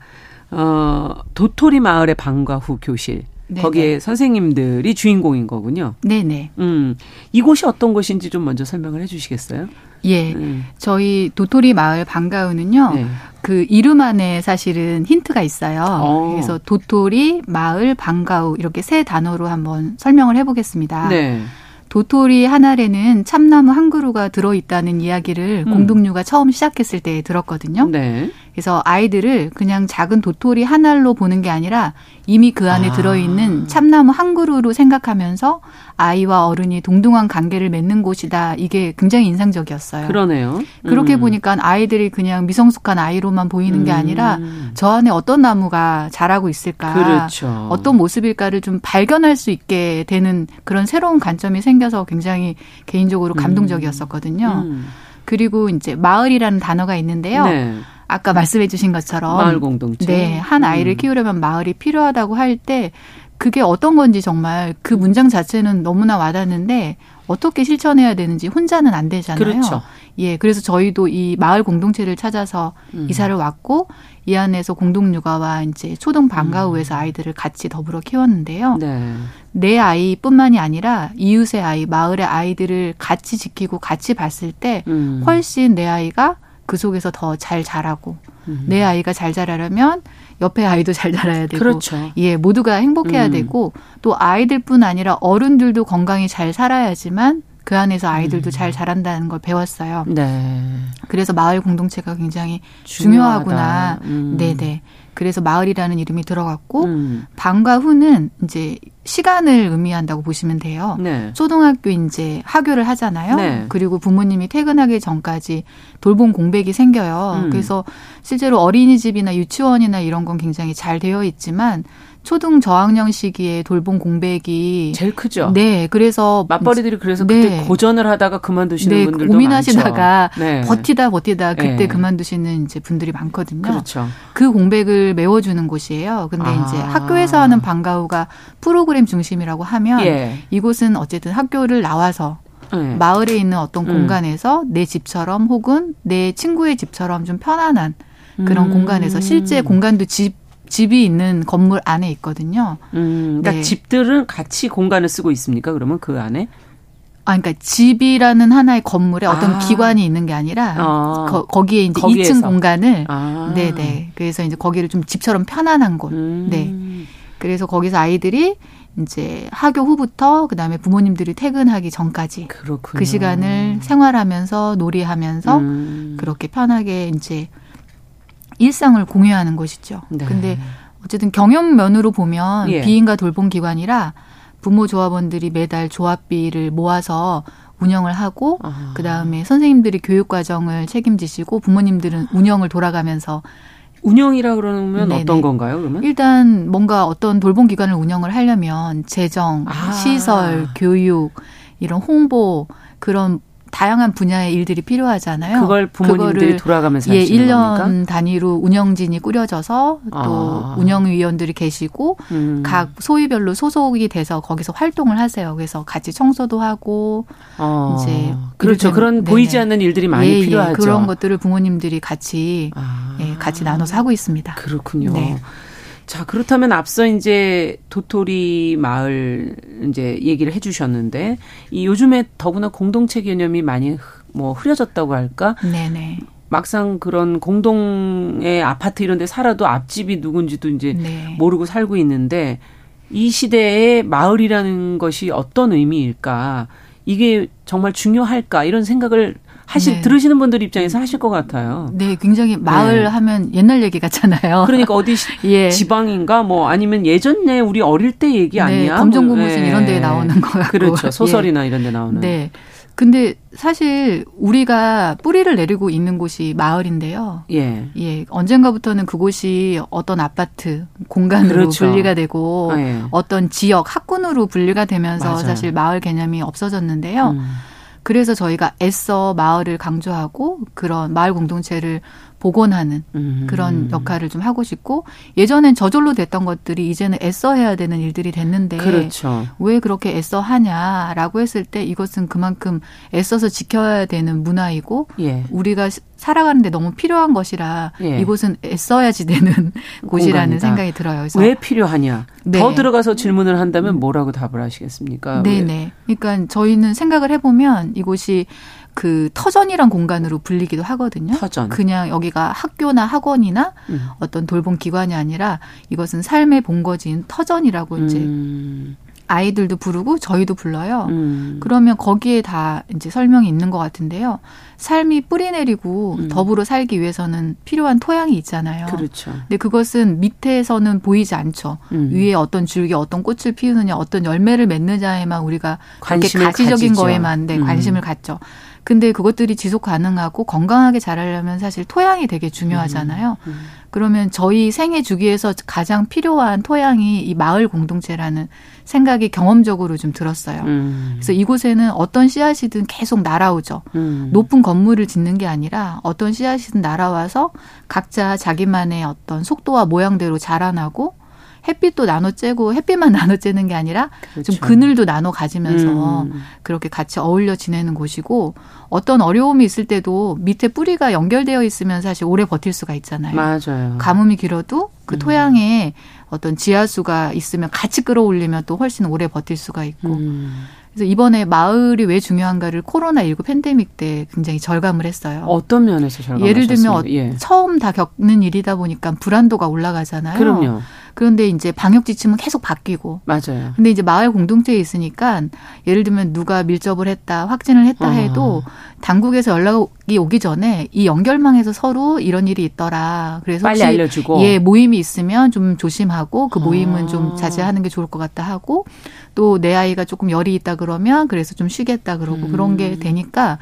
어, 도토리 마을의 방과 후 교실. 네네. 거기에 네. 선생님들이 주인공인 거군요. 네네. 음, 이곳이 어떤 곳인지 좀 먼저 설명을 해 주시겠어요? 예. 음. 저희 도토리 마을 방과후는요. 네. 그 이름 안에 사실은 힌트가 있어요. 어. 그래서 도토리, 마을, 방과후 이렇게 세 단어로 한번 설명을 해보겠습니다. 네. 도토리 한 알에는 참나무 한 그루가 들어있다는 이야기를 음. 공동류가 처음 시작했을 때 들었거든요. 네. 그래서 아이들을 그냥 작은 도토리 한 알로 보는 게 아니라 이미 그 안에 아. 들어있는 참나무 한 그루로 생각하면서 아이와 어른이 동등한 관계를 맺는 곳이다. 이게 굉장히 인상적이었어요. 그러네요. 그렇게 음. 보니까 아이들이 그냥 미성숙한 아이로만 보이는 게 아니라 음. 저 안에 어떤 나무가 자라고 있을까, 그렇죠. 어떤 모습일까를 좀 발견할 수 있게 되는 그런 새로운 관점이 생겨서 굉장히 개인적으로 음. 감동적이었었거든요. 음. 그리고 이제 마을이라는 단어가 있는데요. 네. 아까 말씀해 주신 것처럼 마을 공동체. 네, 한 아이를 음. 키우려면 마을이 필요하다고 할 때 그게 어떤 건지 정말 그 문장 자체는 너무나 와닿는데 어떻게 실천해야 되는지 혼자는 안 되잖아요. 그렇죠. 예, 그래서 저희도 이 마을 공동체를 찾아서 음. 이사를 왔고 이 안에서 공동 육아와 이제 초등 방과후에서 음. 아이들을 같이 더불어 키웠는데요. 네. 내 아이뿐만이 아니라 이웃의 아이, 마을의 아이들을 같이 지키고 같이 봤을 때 음. 훨씬 내 아이가 그 속에서 더 잘 자라고 음. 내 아이가 잘 자라려면 옆에 아이도 잘 자라야 되고 그렇죠. 예 모두가 행복해야 음. 되고 또 아이들뿐 아니라 어른들도 건강히 잘 살아야지만 그 안에서 아이들도 음. 잘 자란다는 걸 배웠어요. 네. 그래서 마을 공동체가 굉장히 중요하구나. 음. 네네. 그래서 마을이라는 이름이 들어갔고 음. 방과 후는 이제 시간을 의미한다고 보시면 돼요. 네. 초등학교 이제 하교를 하잖아요. 네. 그리고 부모님이 퇴근하기 전까지 돌봄 공백이 생겨요. 음. 그래서 실제로 어린이집이나 유치원이나 이런 건 굉장히 잘 되어 있지만 초등 저학년 시기에 돌봄 공백이 제일 크죠. 네, 그래서 맞벌이들이 그래서 네. 그때 고전을 하다가 그만두시는 네, 분들도 고민하시다가 네. 버티다 버티다 그때 네. 그만두시는 이제 분들이 많거든요. 그렇죠. 그 공백을 메워주는 곳이에요. 근데 아. 이제 학교에서 하는 방과후가 프로그램 중심이라고 하면 예. 이곳은 어쨌든 학교를 나와서 네. 마을에 있는 어떤 음. 공간에서 내 집처럼 혹은 내 친구의 집처럼 좀 편안한 그런 음. 공간에서 실제 공간도 집 집이 있는 건물 안에 있거든요. 음, 그러니까 네. 집들은 같이 공간을 쓰고 있습니까? 그러면 그 안에? 아, 그러니까 집이라는 하나의 건물에 어떤 아. 기관이 있는 게 아니라 아. 거, 기에 이제 거기에서. 2층 공간을 아. 네, 네. 그래서 이제 거기를 좀 집처럼 편안한 곳. 음. 네. 그래서 거기서 아이들이 이제 하교 후부터 그다음에 부모님들이 퇴근하기 전까지 그렇군요. 그 시간을 생활하면서 놀이하면서 음. 그렇게 편하게 이제 일상을 공유하는 곳이죠. 네. 근데 어쨌든 경영 면으로 보면 예. 비인가 돌봄 기관이라 부모 조합원들이 매달 조합비를 모아서 운영을 하고 아. 그다음에 선생님들이 교육 과정을 책임지시고 부모님들은 운영을 돌아가면서 운영이라 그러면 네네. 어떤 건가요? 그러면 일단 뭔가 어떤 돌봄 기관을 운영을 하려면 재정, 아. 시설, 교육 이런 홍보 그런 다양한 분야의 일들이 필요하잖아요. 그걸 부모님들이 돌아가면서 예, 1년 겁니까? 단위로 운영진이 꾸려져서 또 아. 운영위원들이 계시고 음. 각 소위별로 소속이 돼서 거기서 활동을 하세요. 그래서 같이 청소도 하고 아. 이제 그렇죠. 그런 네네. 보이지 않는 일들이 많이 예, 예. 필요하죠. 예, 그런 것들을 부모님들이 같이 아. 예, 같이 나눠서 하고 있습니다. 그렇군요. 네. 자, 그렇다면 앞서 이제 도토리 마을 이제 얘기를 해 주셨는데 이 요즘에 더구나 공동체 개념이 많이 뭐 흐려졌다고 할까? 네네. 막상 그런 공동의 아파트 이런 데 살아도 앞집이 누군지도 이제 네. 모르고 살고 있는데 이 시대에 마을이라는 것이 어떤 의미일까? 이게 정말 중요할까? 이런 생각을 하실 네. 들으시는 분들 입장에서 하실 것 같아요. 네, 굉장히 마을 네. 하면 옛날 얘기 같잖아요. 그러니까 어디 예. 지방인가 뭐 아니면 예전에 우리 어릴 때 얘기 네, 아니야? 네, 검정고무신 네. 이런 데에 나오는 거 같고. 그렇죠. 소설이나 예. 이런 데 나오는. 네. 근데 사실 우리가 뿌리를 내리고 있는 곳이 마을인데요. 예. 예. 언젠가부터는 그곳이 어떤 아파트 공간으로 그렇죠. 분리가 되고 아, 예. 어떤 지역 학군으로 분리가 되면서 맞아요. 사실 마을 개념이 없어졌는데요. 음. 그래서 저희가 애써 마을을 강조하고 그런 마을 공동체를 복원하는 음. 그런 역할을 좀 하고 싶고 예전엔 저절로 됐던 것들이 이제는 애써 해야 되는 일들이 됐는데 그렇죠. 왜 그렇게 애써 하냐라고 했을 때 이것은 그만큼 애써서 지켜야 되는 문화이고 예. 우리가 살아가는데 너무 필요한 것이라 예. 이곳은 애써야지 되는 곳이라는 생각이 들어요. 그래서 왜 필요하냐? 네. 더 들어가서 질문을 한다면 뭐라고 답을 하시겠습니까? 네네. 그러니까 저희는 생각을 해보면 이곳이 그 터전이란 공간으로 불리기도 하거든요. 터전. 그냥 여기가 학교나 학원이나 음. 어떤 돌봄 기관이 아니라 이것은 삶의 본거지인 터전이라고 이제 음. 아이들도 부르고 저희도 불러요. 음. 그러면 거기에 다 이제 설명이 있는 것 같은데요. 삶이 뿌리 내리고 음. 더불어 살기 위해서는 필요한 토양이 있잖아요. 그렇죠. 근데 그것은 밑에서는 보이지 않죠. 음. 위에 어떤 줄기 어떤 꽃을 피우느냐 어떤 열매를 맺느냐에만 우리가 관심을 가시적인 가지죠. 거에만 네, 음. 관심을 갖죠. 근데 그것들이 지속 가능하고 건강하게 자라려면 사실 토양이 되게 중요하잖아요. 음, 음. 그러면 저희 생애 주기에서 가장 필요한 토양이 이 마을 공동체라는 생각이 경험적으로 좀 들었어요. 음. 그래서 이곳에는 어떤 씨앗이든 계속 날아오죠. 음. 높은 건물을 짓는 게 아니라 어떤 씨앗이든 날아와서 각자 자기만의 어떤 속도와 모양대로 자라나고 햇빛도 나눠 쬐고 햇빛만 나눠 쬐는 게 아니라 그렇죠. 좀 그늘도 나눠 가지면서 음. 그렇게 같이 어울려 지내는 곳이고 어떤 어려움이 있을 때도 밑에 뿌리가 연결되어 있으면 사실 오래 버틸 수가 있잖아요. 맞아요. 가뭄이 길어도 그 음. 토양에 어떤 지하수가 있으면 같이 끌어올리면 또 훨씬 오래 버틸 수가 있고. 음. 그래서 이번에 마을이 왜 중요한가를 코로나19 팬데믹 때 굉장히 절감을 했어요. 어떤 면에서 절감하셨습니까? 예를 들면 예. 처음 다 겪는 일이다 보니까 불안도가 올라가잖아요. 그럼요. 그런데 이제 방역 지침은 계속 바뀌고. 맞아요. 근데 이제 마을 공동체에 있으니까 예를 들면 누가 밀접을 했다, 확진을 했다 해도 어. 당국에서 연락이 오기 전에 이 연결망에서 서로 이런 일이 있더라. 그래서 빨리 알려주고 예 모임이 있으면 좀 조심하고 그 모임은 어. 좀 자제하는 게 좋을 것 같다 하고 또 내 아이가 조금 열이 있다 그러면 그래서 좀 쉬겠다 그러고 음. 그런 게 되니까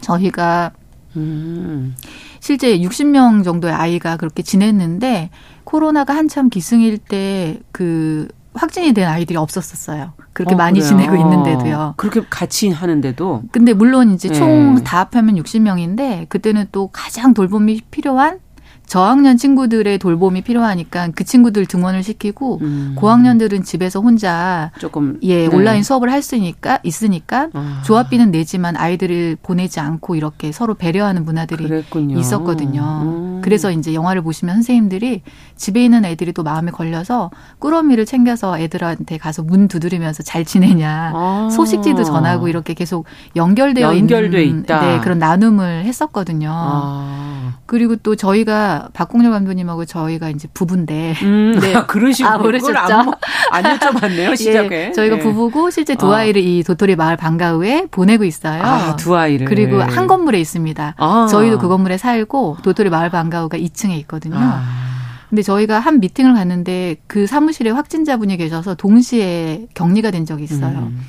저희가 음. 실제 60명 정도의 아이가 그렇게 지냈는데 코로나가 한참 기승일 때 그 확진이 된 아이들이 없었었어요. 그렇게 어, 많이 그래요? 지내고 있는데도요. 그렇게 같이 하는데도. 근데 물론 이제 총다 네. 합하면 60명인데 그때는 또 가장 돌봄이 필요한 저학년 친구들의 돌봄이 필요하니까 그 친구들 등원을 시키고 음. 고학년들은 집에서 혼자 조금 예 네. 온라인 수업을 할 수 있으니까 있으니까 아. 조합비는 내지만 아이들을 보내지 않고 이렇게 서로 배려하는 문화들이 그랬군요. 있었거든요. 음. 그래서 이제 영화를 보시면 선생님들이 집에 있는 애들이 또 마음에 걸려서 꾸러미를 챙겨서 애들한테 가서 문 두드리면서 잘 지내냐 아. 소식지도 전하고 이렇게 계속 연결되어 연결돼 있는 있다. 네, 그런 나눔을 했었거든요. 아. 그리고 또 저희가 박공렬 감독님하고 저희가 이제 부부인데. 음, 네. 아, 그러시고 아, 모르셨죠? 안, 안 여쭤봤네요, 예, 시작에. 예, 저희가 네. 부부고 실제 두 아. 아이를 이 도토리 마을 방과후에 보내고 있어요. 아, 두 아이를. 그리고 한 건물에 있습니다. 아. 저희도 그 건물에 살고 도토리 마을 방과후가 2층에 있거든요. 아. 근데 저희가 한 미팅을 갔는데 그 사무실에 확진자분이 계셔서 동시에 격리가 된 적이 있어요. 음.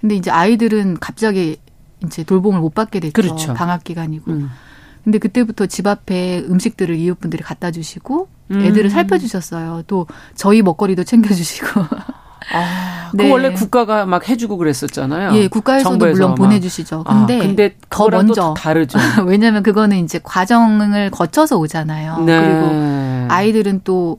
근데 이제 아이들은 갑자기 이제 돌봄을 못 받게 됐죠. 그렇죠. 방학 기간이고. 음. 근데 그때부터 집 앞에 음식들을 이웃분들이 갖다 주시고 애들을 음. 살펴주셨어요. 또 저희 먹거리도 챙겨주시고. 아, 네. 그 원래 국가가 막 해주고 그랬었잖아요. 예, 국가에서도 물론 막. 보내주시죠. 근데, 아, 근데 더 먼저 다르죠. 왜냐하면 그거는 이제 과정을 거쳐서 오잖아요. 네. 그리고 아이들은 또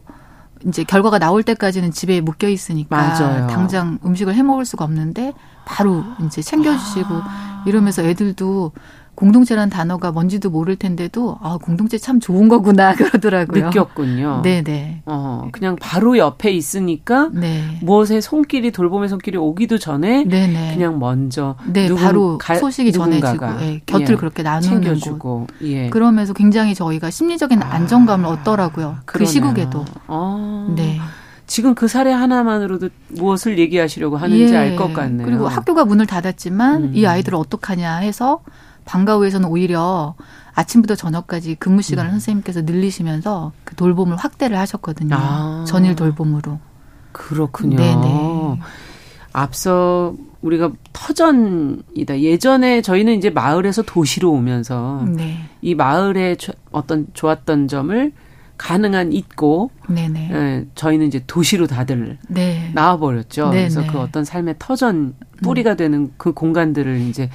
이제 결과가 나올 때까지는 집에 묶여 있으니까 맞아요. 당장 음식을 해 먹을 수가 없는데 바로 이제 챙겨주시고 아. 이러면서 애들도 공동체라는 단어가 뭔지도 모를 텐데도 아 공동체 참 좋은 거구나 그러더라고요. 느꼈군요. 네네. 어 그냥 바로 옆에 있으니까 네. 무엇에 손길이 돌봄의 손길이 오기도 전에 네네. 그냥 먼저 네 누군, 바로 가, 소식이 전해지고 예, 곁을 예, 그렇게 나누는 챙겨주고 예. 그러면서 굉장히 저희가 심리적인 아, 안정감을 얻더라고요. 그 그러네요. 그 시국에도. 어. 네. 지금 그 사례 하나만으로도 무엇을 얘기하시려고 하는지 예. 알것 같네요. 그리고 학교가 문을 닫았지만 음. 이 아이들을 어떡하냐 해서 방과 후에서는 오히려 아침부터 저녁까지 근무 시간을 음. 선생님께서 늘리시면서 그 돌봄을 확대를 하셨거든요. 아. 전일 돌봄으로. 그렇군요. 네네. 앞서 우리가 터전이다. 예전에 저희는 이제 마을에서 도시로 오면서 네. 이 마을의 어떤 좋았던 점을 가능한 잊고 네네. 예, 저희는 이제 도시로 다들 네. 나와버렸죠. 네네. 그래서 그 어떤 삶의 터전 뿌리가 음. 되는 그 공간들을 이제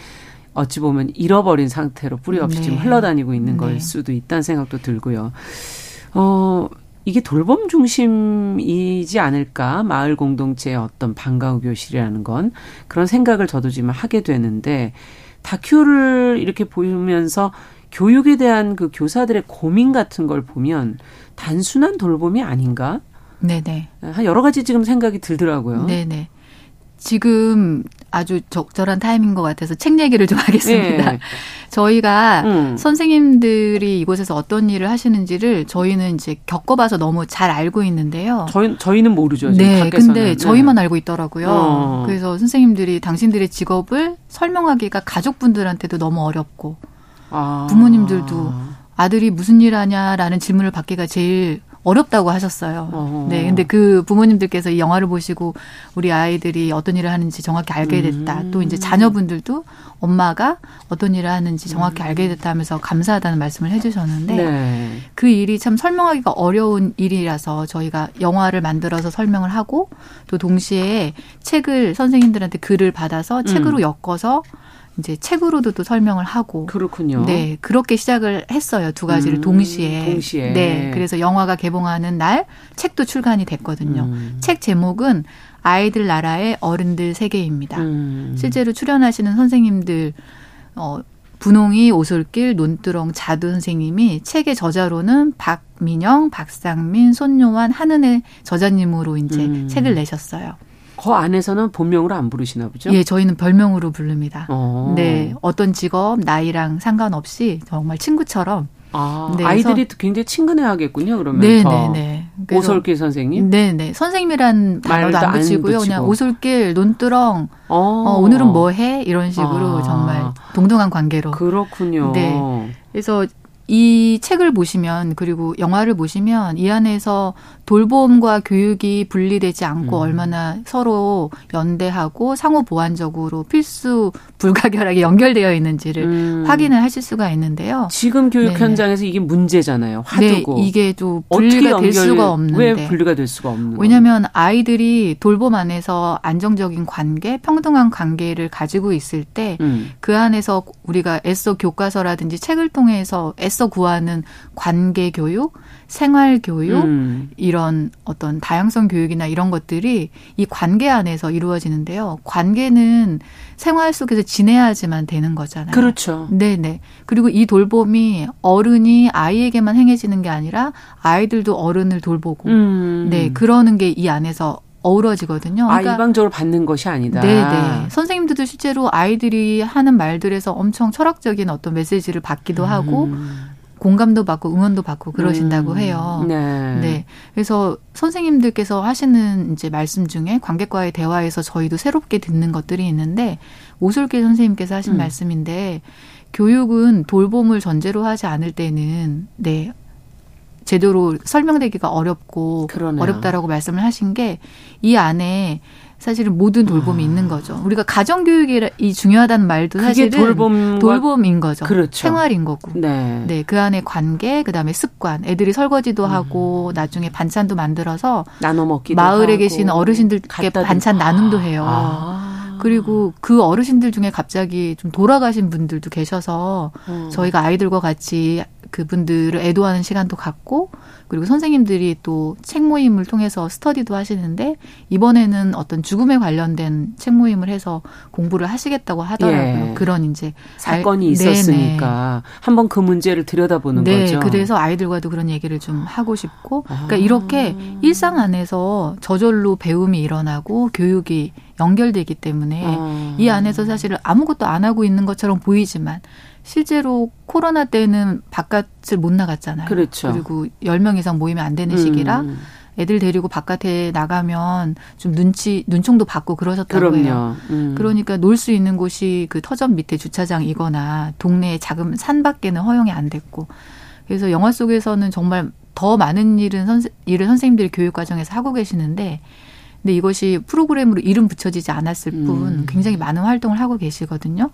어찌 보면 잃어버린 상태로 뿌리 없이 네. 지금 흘러다니고 있는 걸 네. 수도 있다는 생각도 들고요. 어, 이게 돌봄 중심이지 않을까? 마을 공동체의 어떤 방과후 교실이라는 건 그런 생각을 저도 지금 하게 되는데 다큐를 이렇게 보면서 교육에 대한 그 교사들의 고민 같은 걸 보면 단순한 돌봄이 아닌가? 네네. 한 여러 가지 지금 생각이 들더라고요. 네네. 지금 아주 적절한 타이밍인 것 같아서 책 얘기를 좀 하겠습니다. 네. 저희가 음. 선생님들이 이곳에서 어떤 일을 하시는지를 저희는 이제 겪어봐서 너무 잘 알고 있는데요. 저희, 저희는 모르죠. 네. 밖에서는. 근데 네. 저희만 알고 있더라고요. 어. 그래서 선생님들이 당신들의 직업을 설명하기가 가족분들한테도 너무 어렵고 아. 부모님들도 아들이 무슨 일 하냐라는 질문을 받기가 제일 어렵다고 하셨어요. 어. 네. 근데 그 부모님들께서 이 영화를 보시고 우리 아이들이 어떤 일을 하는지 정확히 알게 됐다. 음. 또 이제 자녀분들도 엄마가 어떤 일을 하는지 정확히 음. 알게 됐다 하면서 감사하다는 말씀을 해주셨는데 네. 그 일이 참 설명하기가 어려운 일이라서 저희가 영화를 만들어서 설명을 하고 또 동시에 책을 선생님들한테 글을 받아서 음. 책으로 엮어서 이제 책으로도 또 설명을 하고 그렇군요. 네 그렇게 시작을 했어요 두 가지를 음, 동시에. 동시에. 네 그래서 영화가 개봉하는 날 책도 출간이 됐거든요. 음. 책 제목은 아이들 나라의 어른들 세계입니다. 음. 실제로 출연하시는 선생님들 어 분홍이 오솔길 논두렁 자두 선생님이 책의 저자로는 박민영, 박상민, 손요한, 한은혜 저자님으로 이제 음. 책을 내셨어요. 그 안에서는 본명으로 안 부르시나 보죠? 예, 저희는 별명으로 부릅니다. 어. 네, 어떤 직업, 나이랑 상관없이 정말 친구처럼. 아, 네, 아이들이 굉장히 친근해하겠군요. 그러면 네, 네, 네. 오솔길 선생님. 네, 네. 선생님이란 단어도 안 붙이고요. 안 그냥 오솔길, 논두렁. 어. 어, 오늘은 뭐 해? 이런 식으로 아. 정말 동등한 관계로. 그렇군요. 네. 그래서 이 책을 보시면 그리고 영화를 보시면 이 안에서 돌봄과 교육이 분리되지 않고 음. 얼마나 서로 연대하고 상호 보완적으로 필수 불가결하게 연결되어 있는지를 음. 확인을 하실 수가 있는데요. 지금 교육 네네. 현장에서 이게 문제잖아요. 화두고. 네, 이게 또 분리가 될 수가 없는데. 왜 분리가 될 수가 없는 왜냐하면 아이들이 돌봄 안에서 안정적인 관계, 평등한 관계를 가지고 있을 때그 음. 그 안에서 우리가 애써 교과서라든지 책을 통해서 애써 구하는 관계 교육, 생활 교육 음. 이런 어떤 다양성 교육이나 이런 것들이 이 관계 안에서 이루어지는데요. 관계는 생활 속에서 지내야지만 되는 거잖아요. 그렇죠. 네 네. 그리고 이 돌봄이 어른이 아이에게만 행해지는 게 아니라 아이들도 어른을 돌보고 음. 네 그러는 게 이 안에서 어우러지거든요. 아, 그러니까 아, 일방적으로 받는 것이 아니다. 네네. 선생님들도 실제로 아이들이 하는 말들에서 엄청 철학적인 어떤 메시지를 받기도 음. 하고 공감도 받고 응원도 받고 그러신다고 음. 해요. 네. 네. 그래서 선생님들께서 하시는 이제 말씀 중에 관객과의 대화에서 저희도 새롭게 듣는 것들이 있는데 오솔길 선생님께서 하신 음. 말씀인데 교육은 돌봄을 전제로 하지 않을 때는 네 제대로 설명되기가 어렵고 그러네요. 어렵다라고 말씀을 하신 게 이 안에 사실은 모든 돌봄이 아. 있는 거죠. 우리가 가정 교육이 중요하다는 말도 사실은 돌봄 돌봄인 거죠. 그렇죠. 생활인 거고. 네. 네. 그 안에 관계, 그다음에 습관. 애들이 설거지도 음. 하고 나중에 반찬도 만들어서 나눠 먹기도 마을에 하고. 계신 어르신들께 반찬 나눔도 해요. 아. 그리고 그 어르신들 중에 갑자기 좀 돌아가신 분들도 계셔서 음. 저희가 아이들과 같이 그분들을 애도하는 시간도 갖고 그리고 선생님들이 또 책 모임을 통해서 스터디도 하시는데 이번에는 어떤 죽음에 관련된 책 모임을 해서 공부를 하시겠다고 하더라고요. 예. 그런 이제 사건이 알, 있었으니까 한번 그 문제를 들여다보는 네, 거죠. 그래서 아이들과도 그런 얘기를 좀 하고 싶고 그러니까 아. 이렇게 일상 안에서 저절로 배움이 일어나고 교육이 연결되기 때문에 아. 이 안에서 사실 아무것도 안 하고 있는 것처럼 보이지만 실제로 코로나 때는 바깥을 못 나갔잖아요. 그렇죠. 그리고 10명 이상 모이면 안 되는 시기라 음. 애들 데리고 바깥에 나가면 좀 눈치 눈총도 받고 그러셨다고 해요. 음. 그러니까 놀 수 있는 곳이 그 터전 밑에 주차장이거나 동네의 작은 산밖에는 허용이 안 됐고 그래서 영화 속에서는 정말 더 많은 일은 선생 일을 선생님들이 교육 과정에서 하고 계시는데 근데 이것이 프로그램으로 이름 붙여지지 않았을 뿐 음. 굉장히 많은 활동을 하고 계시거든요.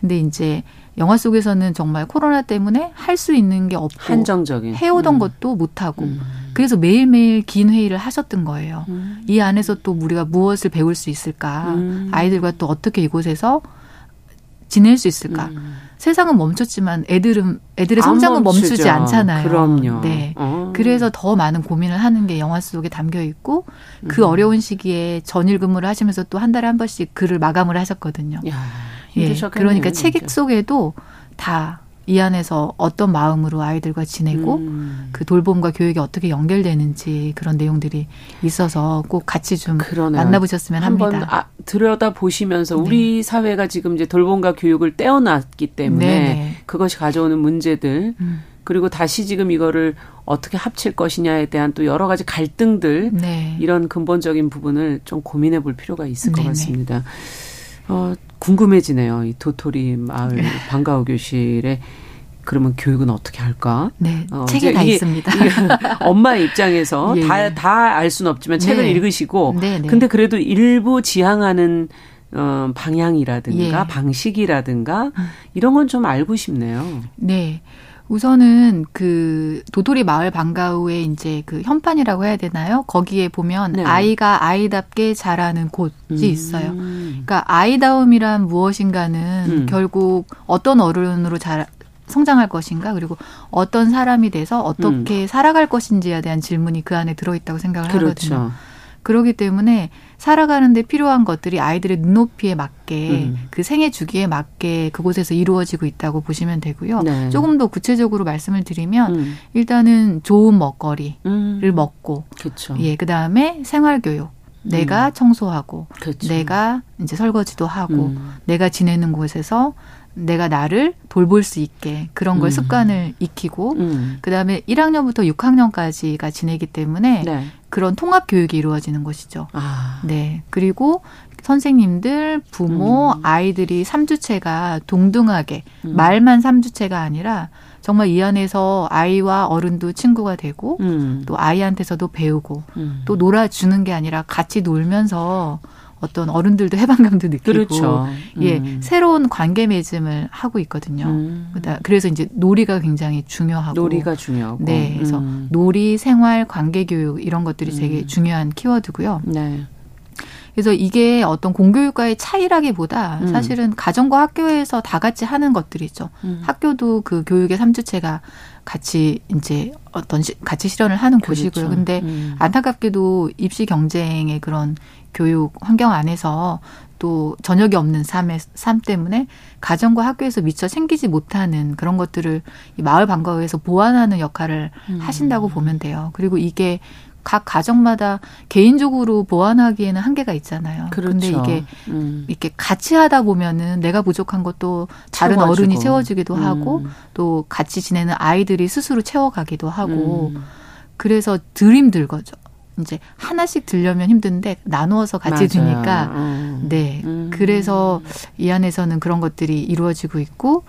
근데 이제 영화 속에서는 정말 코로나 때문에 할 수 있는 게 없고 한정적인 해오던 음. 것도 못 하고 음. 그래서 매일매일 긴 회의를 하셨던 거예요. 음. 이 안에서 또 우리가 무엇을 배울 수 있을까? 음. 아이들과 또 어떻게 이곳에서 지낼 수 있을까? 음. 세상은 멈췄지만 애들은 애들의 성장은 멈추지 않잖아요. 그럼요. 네. 어. 그래서 더 많은 고민을 하는 게 영화 속에 담겨 있고 그 음. 어려운 시기에 전일 근무를 하시면서 또 한 달에 한 번씩 글을 마감을 하셨거든요. 야. 예, 그러니까 책 속에도 다 이 안에서 어떤 마음으로 아이들과 지내고 음. 그 돌봄과 교육이 어떻게 연결되는지 그런 내용들이 있어서 꼭 같이 좀 그러네요. 만나보셨으면 합니다. 한번 아, 들여다 보시면서 네. 우리 사회가 지금 이제 돌봄과 교육을 떼어놨기 때문에 네네. 그것이 가져오는 문제들 음. 그리고 다시 지금 이거를 어떻게 합칠 것이냐에 대한 또 여러 가지 갈등들 네. 이런 근본적인 부분을 좀 고민해 볼 필요가 있을 네네. 것 같습니다. 어, 궁금해지네요. 이 도토리 마을 네. 방과후 교실에 그러면 교육은 어떻게 할까? 네, 어, 책에 다 이게, 있습니다. 이게 엄마의 입장에서 예. 다다 알 수는 없지만 책을 네. 읽으시고, 네, 네. 근데 그래도 일부 지향하는 어, 방향이라든가 예. 방식이라든가 음. 이런 건 좀 알고 싶네요. 네. 우선은 그 도토리 마을 방과후에 이제 그 현판이라고 해야 되나요? 거기에 보면 네. 아이가 아이답게 자라는 곳이 음. 있어요. 그러니까 아이다움이란 무엇인가는 음. 결국 어떤 어른으로 자 성장할 것인가 그리고 어떤 사람이 돼서 어떻게 음. 살아갈 것인지에 대한 질문이 그 안에 들어있다고 생각을 그렇죠. 하거든요. 그러기 때문에 살아가는데 필요한 것들이 아이들의 눈높이에 맞게 음. 그 생애 주기에 맞게 그곳에서 이루어지고 있다고 보시면 되고요. 네. 조금 더 구체적으로 말씀을 드리면 음. 일단은 좋은 먹거리를 음. 먹고, 그쵸. 예, 그 다음에 생활 교육. 내가 음. 청소하고 그쵸. 내가 이제 설거지도 하고 음. 내가 지내는 곳에서 내가 나를 돌볼 수 있게 그런 걸 음. 습관을 익히고 음. 그다음에 1학년부터 6학년까지가 지내기 때문에 네. 그런 통합 교육이 이루어지는 것이죠. 아. 네. 그리고 선생님들, 부모, 음. 아이들이 삼주체가 동등하게 음. 말만 삼주체가 아니라 정말 이 안에서 아이와 어른도 친구가 되고 음. 또 아이한테서도 배우고 음. 또 놀아주는 게 아니라 같이 놀면서 어떤 어른들도 해방감도 느끼고 그렇죠. 예 음. 새로운 관계 맺음을 하고 있거든요. 음. 그래서 이제 놀이가 굉장히 중요하고 놀이가 중요하고 네 그래서 음. 놀이 생활 관계 교육 이런 것들이 되게 음. 중요한 키워드고요. 네. 그래서 이게 어떤 공교육과의 차이라기보다 음. 사실은 가정과 학교에서 다 같이 하는 것들이죠. 음. 학교도 그 교육의 삼주체가 같이 이제 어떤 시, 같이 실현을 하는 그렇죠. 곳이고요. 근데 음. 안타깝게도 입시 경쟁의 그런 교육 환경 안에서 또 저녁이 없는 삶의 삶 때문에 가정과 학교에서 미처 챙기지 못하는 그런 것들을 이 마을 방과후에서 보완하는 역할을 음. 하신다고 보면 돼요. 그리고 이게 각 가정마다 개인적으로 보완하기에는 한계가 있잖아요. 그런데 그렇죠. 이게 음. 이렇게 같이 하다 보면은 내가 부족한 것도 다른 채워지고. 어른이 채워주기도 음. 하고 또 같이 지내는 아이들이 스스로 채워가기도 하고 음. 그래서 덜 힘들거죠. 이제 하나씩 들려면 힘든데 나누어서 같이 맞아요. 드니까 음. 네 음. 그래서 이 안에서는 그런 것들이 이루어지고 있고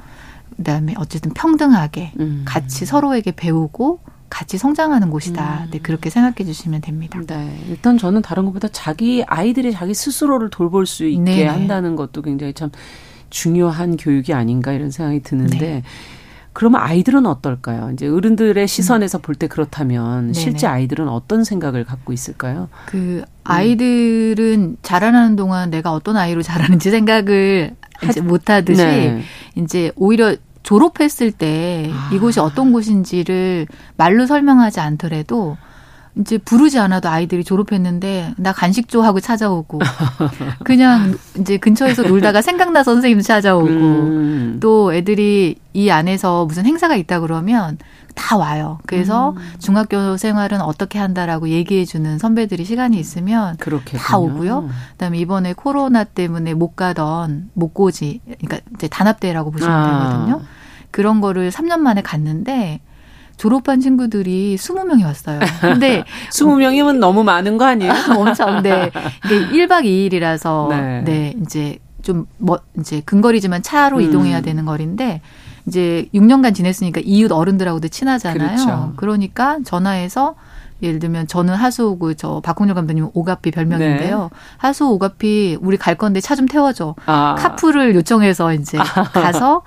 그다음에 어쨌든 평등하게 음. 같이 서로에게 배우고 같이 성장하는 곳이다. 음. 네, 그렇게 생각해 주시면 됩니다. 네. 일단 저는 다른 것보다 자기 아이들이 자기 스스로를 돌볼 수 있게 네 한다는 것도 굉장히 참 중요한 교육이 아닌가 이런 생각이 드는데 네. 그러면 아이들은 어떨까요? 이제 어른들의 시선에서 음. 볼때 그렇다면 네네. 실제 아이들은 어떤 생각을 갖고 있을까요? 그 아이들은 자라나는 동안 내가 어떤 아이로 자라는지 생각을 이제 못 하듯이 네. 이제 오히려 졸업했을 때 아. 이곳이 어떤 곳인지를 말로 설명하지 않더라도 이제 부르지 않아도 아이들이 졸업했는데 나 간식 줘 하고 찾아오고 그냥 이제 근처에서 놀다가 생각나서 선생님 찾아오고 음. 또 애들이 이 안에서 무슨 행사가 있다 그러면 다 와요. 그래서 음. 중학교 생활은 어떻게 한다라고 얘기해 주는 선배들이 시간이 있으면 그렇겠군요. 다 오고요. 그다음에 이번에 코로나 때문에 못 가던 목고지 그러니까 이제 단합대라고 보시면 아. 되거든요. 그런 거를 3년 만에 갔는데 졸업한 친구들이 20명이 왔어요. 근데 20명이면 너무 많은 거 아니에요? 엄청. 네. 이게 1박 2일이라서 네. 네, 이제 좀 뭐 이제 근거리지만 차로 음. 이동해야 되는 거리인데 이제 6년간 지냈으니까 이웃 어른들하고도 친하잖아요. 그렇죠. 그러니까 전화해서 예를 들면 저는 하수오고 저 박홍렬 감독님 오가피 별명인데요. 네. 하수 오가피 우리 갈 건데 차 좀 태워줘. 아. 카풀을 요청해서 이제 가서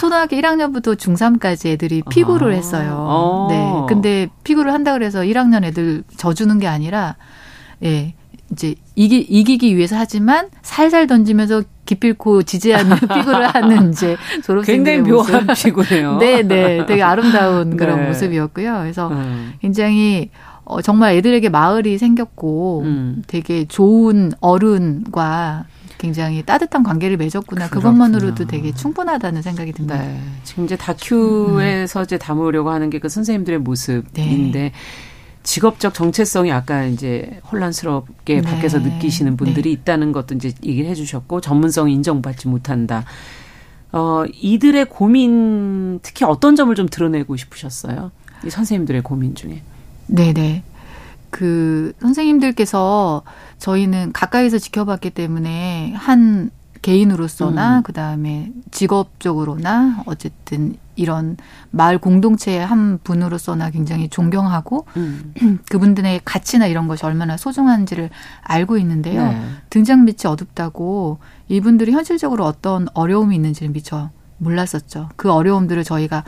초등학교 1학년부터 중3까지 애들이 피구를 아. 했어요. 아. 네. 근데 피구를 한다 그래서 1학년 애들 져주는 게 아니라 예. 이제 이기, 이기기 위해서 하지만 살살 던지면서 기필코 지지 않는 피구를 하는 이제 졸업생들의 굉장히 묘한 피구네요. 네, 네, 되게 아름다운 그런 네. 모습이었고요. 그래서 음. 굉장히 어, 정말 애들에게 마을이 생겼고 음. 되게 좋은 어른과 굉장히 따뜻한 관계를 맺었구나. 그렇구나. 그것만으로도 되게 충분하다는 생각이 듭니다. 네. 지금 이제 다큐에서 음. 이제 담으려고 하는 게 그 선생님들의 모습인데 네. 직업적 정체성이 아까 이제 혼란스럽게 네. 밖에서 느끼시는 분들이 네. 있다는 것도 이제 얘기를 해주셨고 전문성이 인정받지 못한다. 어, 이들의 고민 특히 어떤 점을 좀 드러내고 싶으셨어요? 이 선생님들의 고민 중에. 네네. 그 선생님들께서 저희는 가까이서 지켜봤기 때문에 한 개인으로서나 음. 그 다음에 직업적으로나 어쨌든 이런 마을 공동체의 한 분으로서나 굉장히 존경하고 음. 그분들의 가치나 이런 것이 얼마나 소중한지를 알고 있는데요. 네. 등장빛이 어둡다고 이분들이 현실적으로 어떤 어려움이 있는지는 미처 몰랐었죠. 그 어려움들을 저희가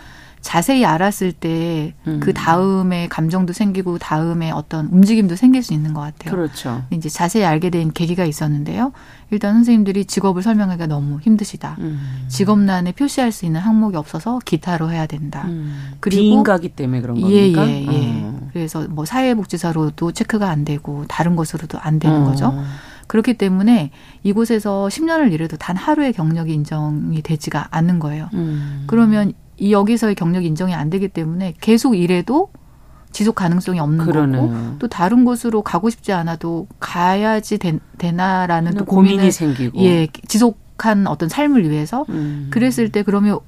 자세히 알았을 때그 음. 그 다음에 감정도 생기고 다음에 어떤 움직임도 생길 수 있는 것 같아요. 그렇죠. 이제 자세히 알게 된 계기가 있었는데요. 일단 선생님들이 직업을 설명하기가 너무 힘드시다. 음. 직업란에 표시할 수 있는 항목이 없어서 기타로 해야 된다. 음. 그리고 비인가기 때문에 그런 겁니까? 예, 예, 예. 어. 그래서 뭐 사회복지사로도 체크가 안 되고 다른 것으로도 안 되는 어. 거죠. 그렇기 때문에 이곳에서 10년을 일해도 단 하루의 경력이 인정이 되지가 않는 거예요. 음. 그러면 이 여기서의 경력이 인정이 안 되기 때문에 계속 일해도 지속 가능성이 없는 그러네. 거고 또 다른 곳으로 가고 싶지 않아도 가야지 되, 나라는 또 고민이 생기고 예 지속한 어떤 삶을 위해서 음. 그랬을 때 그러면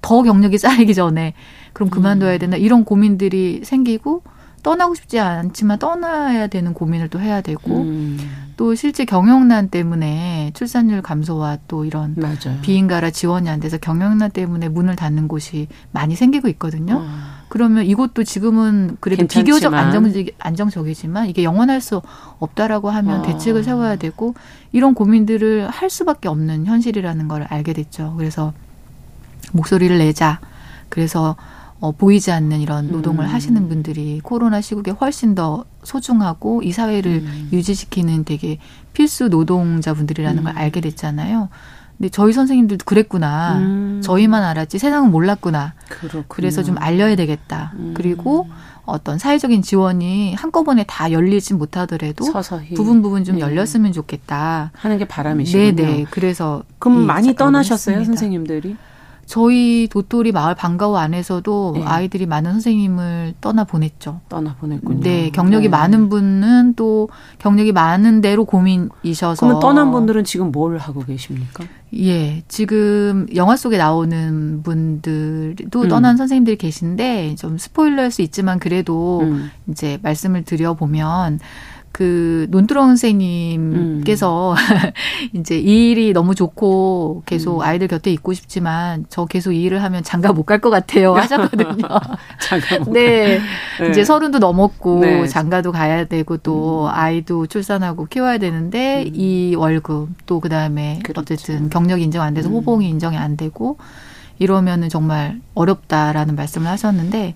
더 경력이 쌓이기 전에 그럼 그만둬야 음. 되나 이런 고민들이 생기고 떠나고 싶지 않지만 떠나야 되는 고민을 또 해야 되고 음. 또 실제 경영난 때문에 출산율 감소와 또 이런 맞아요. 비인가라 지원이 안 돼서 경영난 때문에 문을 닫는 곳이 많이 생기고 있거든요. 어. 그러면 이것도 지금은 그래도 괜찮지만. 비교적 안정적, 안정적이지만 이게 영원할 수 없다라고 하면 어. 대책을 세워야 되고 이런 고민들을 할 수밖에 없는 현실이라는 걸 알게 됐죠. 그래서 목소리를 내자. 그래서 어, 보이지 않는 이런 노동을 음. 하시는 분들이 코로나 시국에 훨씬 더 소중하고 이 사회를 음. 유지시키는 되게 필수 노동자분들이라는 음. 걸 알게 됐잖아요. 근데 저희 선생님들도 그랬구나. 음. 저희만 알았지 세상은 몰랐구나. 그렇군요. 그래서 좀 알려야 되겠다. 음. 그리고 어떤 사회적인 지원이 한꺼번에 다 열리진 못하더라도 서서히. 부분 부분 좀 네. 열렸으면 좋겠다. 하는 게 바람이시군요. 네네. 그래서 그럼 많이 떠나셨어요, 선생님들이? 저희 도토리 마을 방과후 안에서도 네. 아이들이 많은 선생님을 떠나 보냈죠. 떠나 보냈군요. 네, 경력이 네. 많은 분은 또 경력이 많은 대로 고민이셔서. 그러면 떠난 분들은 지금 뭘 하고 계십니까? 예, 지금 영화 속에 나오는 분들도 음. 떠난 선생님들이 계신데 좀 스포일러일 수 있지만 그래도 음. 이제 말씀을 드려 보면 그 논두렁 선생님께서 음. 이제 이 일이 너무 좋고 계속 음. 아이들 곁에 있고 싶지만 저 계속 이 일을 하면 장가 못 갈 것 같아요 하셨거든요. 장가 못 네. 네. 이제 서른도 넘었고 네. 장가도 가야 되고 또 음. 아이도 출산하고 키워야 되는데 음. 이 월급 또 그다음에 그렇죠. 어쨌든 경력 인정 안 돼서 음. 호봉이 인정이 안 되고 이러면은 정말 어렵다라는 말씀을 하셨는데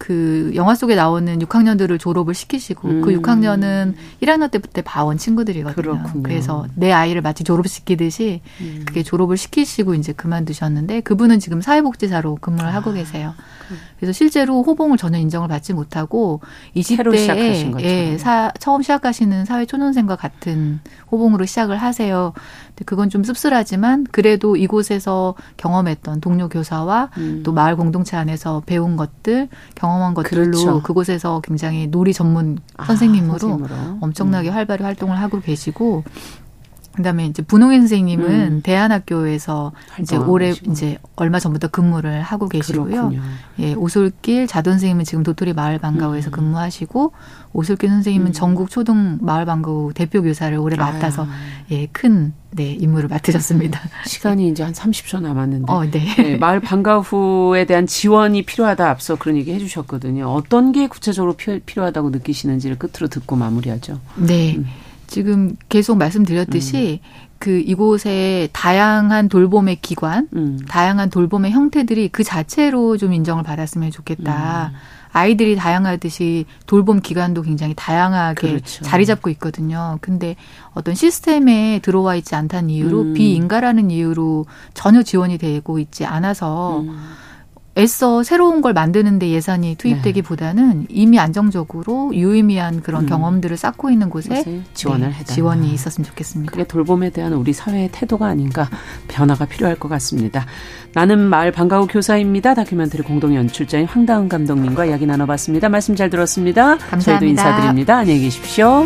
그 영화 속에 나오는 6학년들을 졸업을 시키시고 그 음. 그 6학년은 1학년 때부터 봐온 친구들이거든요. 그렇군요. 그래서 내 아이를 마치 졸업시키듯이 음. 그게 졸업을 시키시고 이제 그만두셨는데 그분은 지금 사회복지사로 근무를 아. 하고 계세요. 그래서 실제로 호봉을 전혀 인정을 받지 못하고 20대에 예, 사, 처음 시작하시는 사회 초년생과 같은 호봉으로 시작을 하세요. 그건 좀 씁쓸하지만 그래도 이곳에서 경험했던 동료 교사와 음. 또 마을 공동체 안에서 배운 것들, 경험 한 것들로 그렇죠. 그곳에서 굉장히 놀이 전문 아, 선생님으로, 선생님으로. 엄청나게 음. 활발히 활동을 하고 계시고 그다음에 이제 분홍현 선생님은 음. 대안학교에서 이제 올해 계시고. 이제 얼마 전부터 근무를 하고 계시고요. 그렇군요. 예, 오솔길 자돈 선생님은 지금 도토리 마을 방과후에서 음. 근무하시고 오솔길 선생님은 음. 전국 초등 마을 방과후 대표 교사를 올해 맡아서 예, 큰 네, 임무를 맡으셨습니다. 시간이 이제 한 30초 남았는데. 어, 네. 네. 마을 방과후에 대한 지원이 필요하다 앞서 그런 얘기 해 주셨거든요. 어떤 게 구체적으로 필요하다고 느끼시는지를 끝으로 듣고 마무리하죠. 네. 음. 지금 계속 말씀드렸듯이 음. 그 이곳에 다양한 돌봄의 기관, 음. 다양한 돌봄의 형태들이 그 자체로 좀 인정을 받았으면 좋겠다. 음. 아이들이 다양하듯이 돌봄 기관도 굉장히 다양하게 그렇죠. 자리 잡고 있거든요. 근데 어떤 시스템에 들어와 있지 않다는 이유로 음. 비인가라는 이유로 전혀 지원이 되고 있지 않아서 음. 애써 새로운 걸 만드는데 예산이 투입되기보다는 네. 이미 안정적으로 유의미한 그런 음. 경험들을 쌓고 있는 곳에 지원을 네, 지원이 있었으면 좋겠습니다. 그게 돌봄에 대한 우리 사회의 태도가 아닌가 변화가 필요할 것 같습니다. 나는 마을 방과후 교사입니다. 다큐멘터리 공동 연출자인 황다은 감독님과 이야기 나눠봤습니다. 말씀 잘 들었습니다. 감사합니다. 저희도 인사드립니다. 안녕히 계십시오.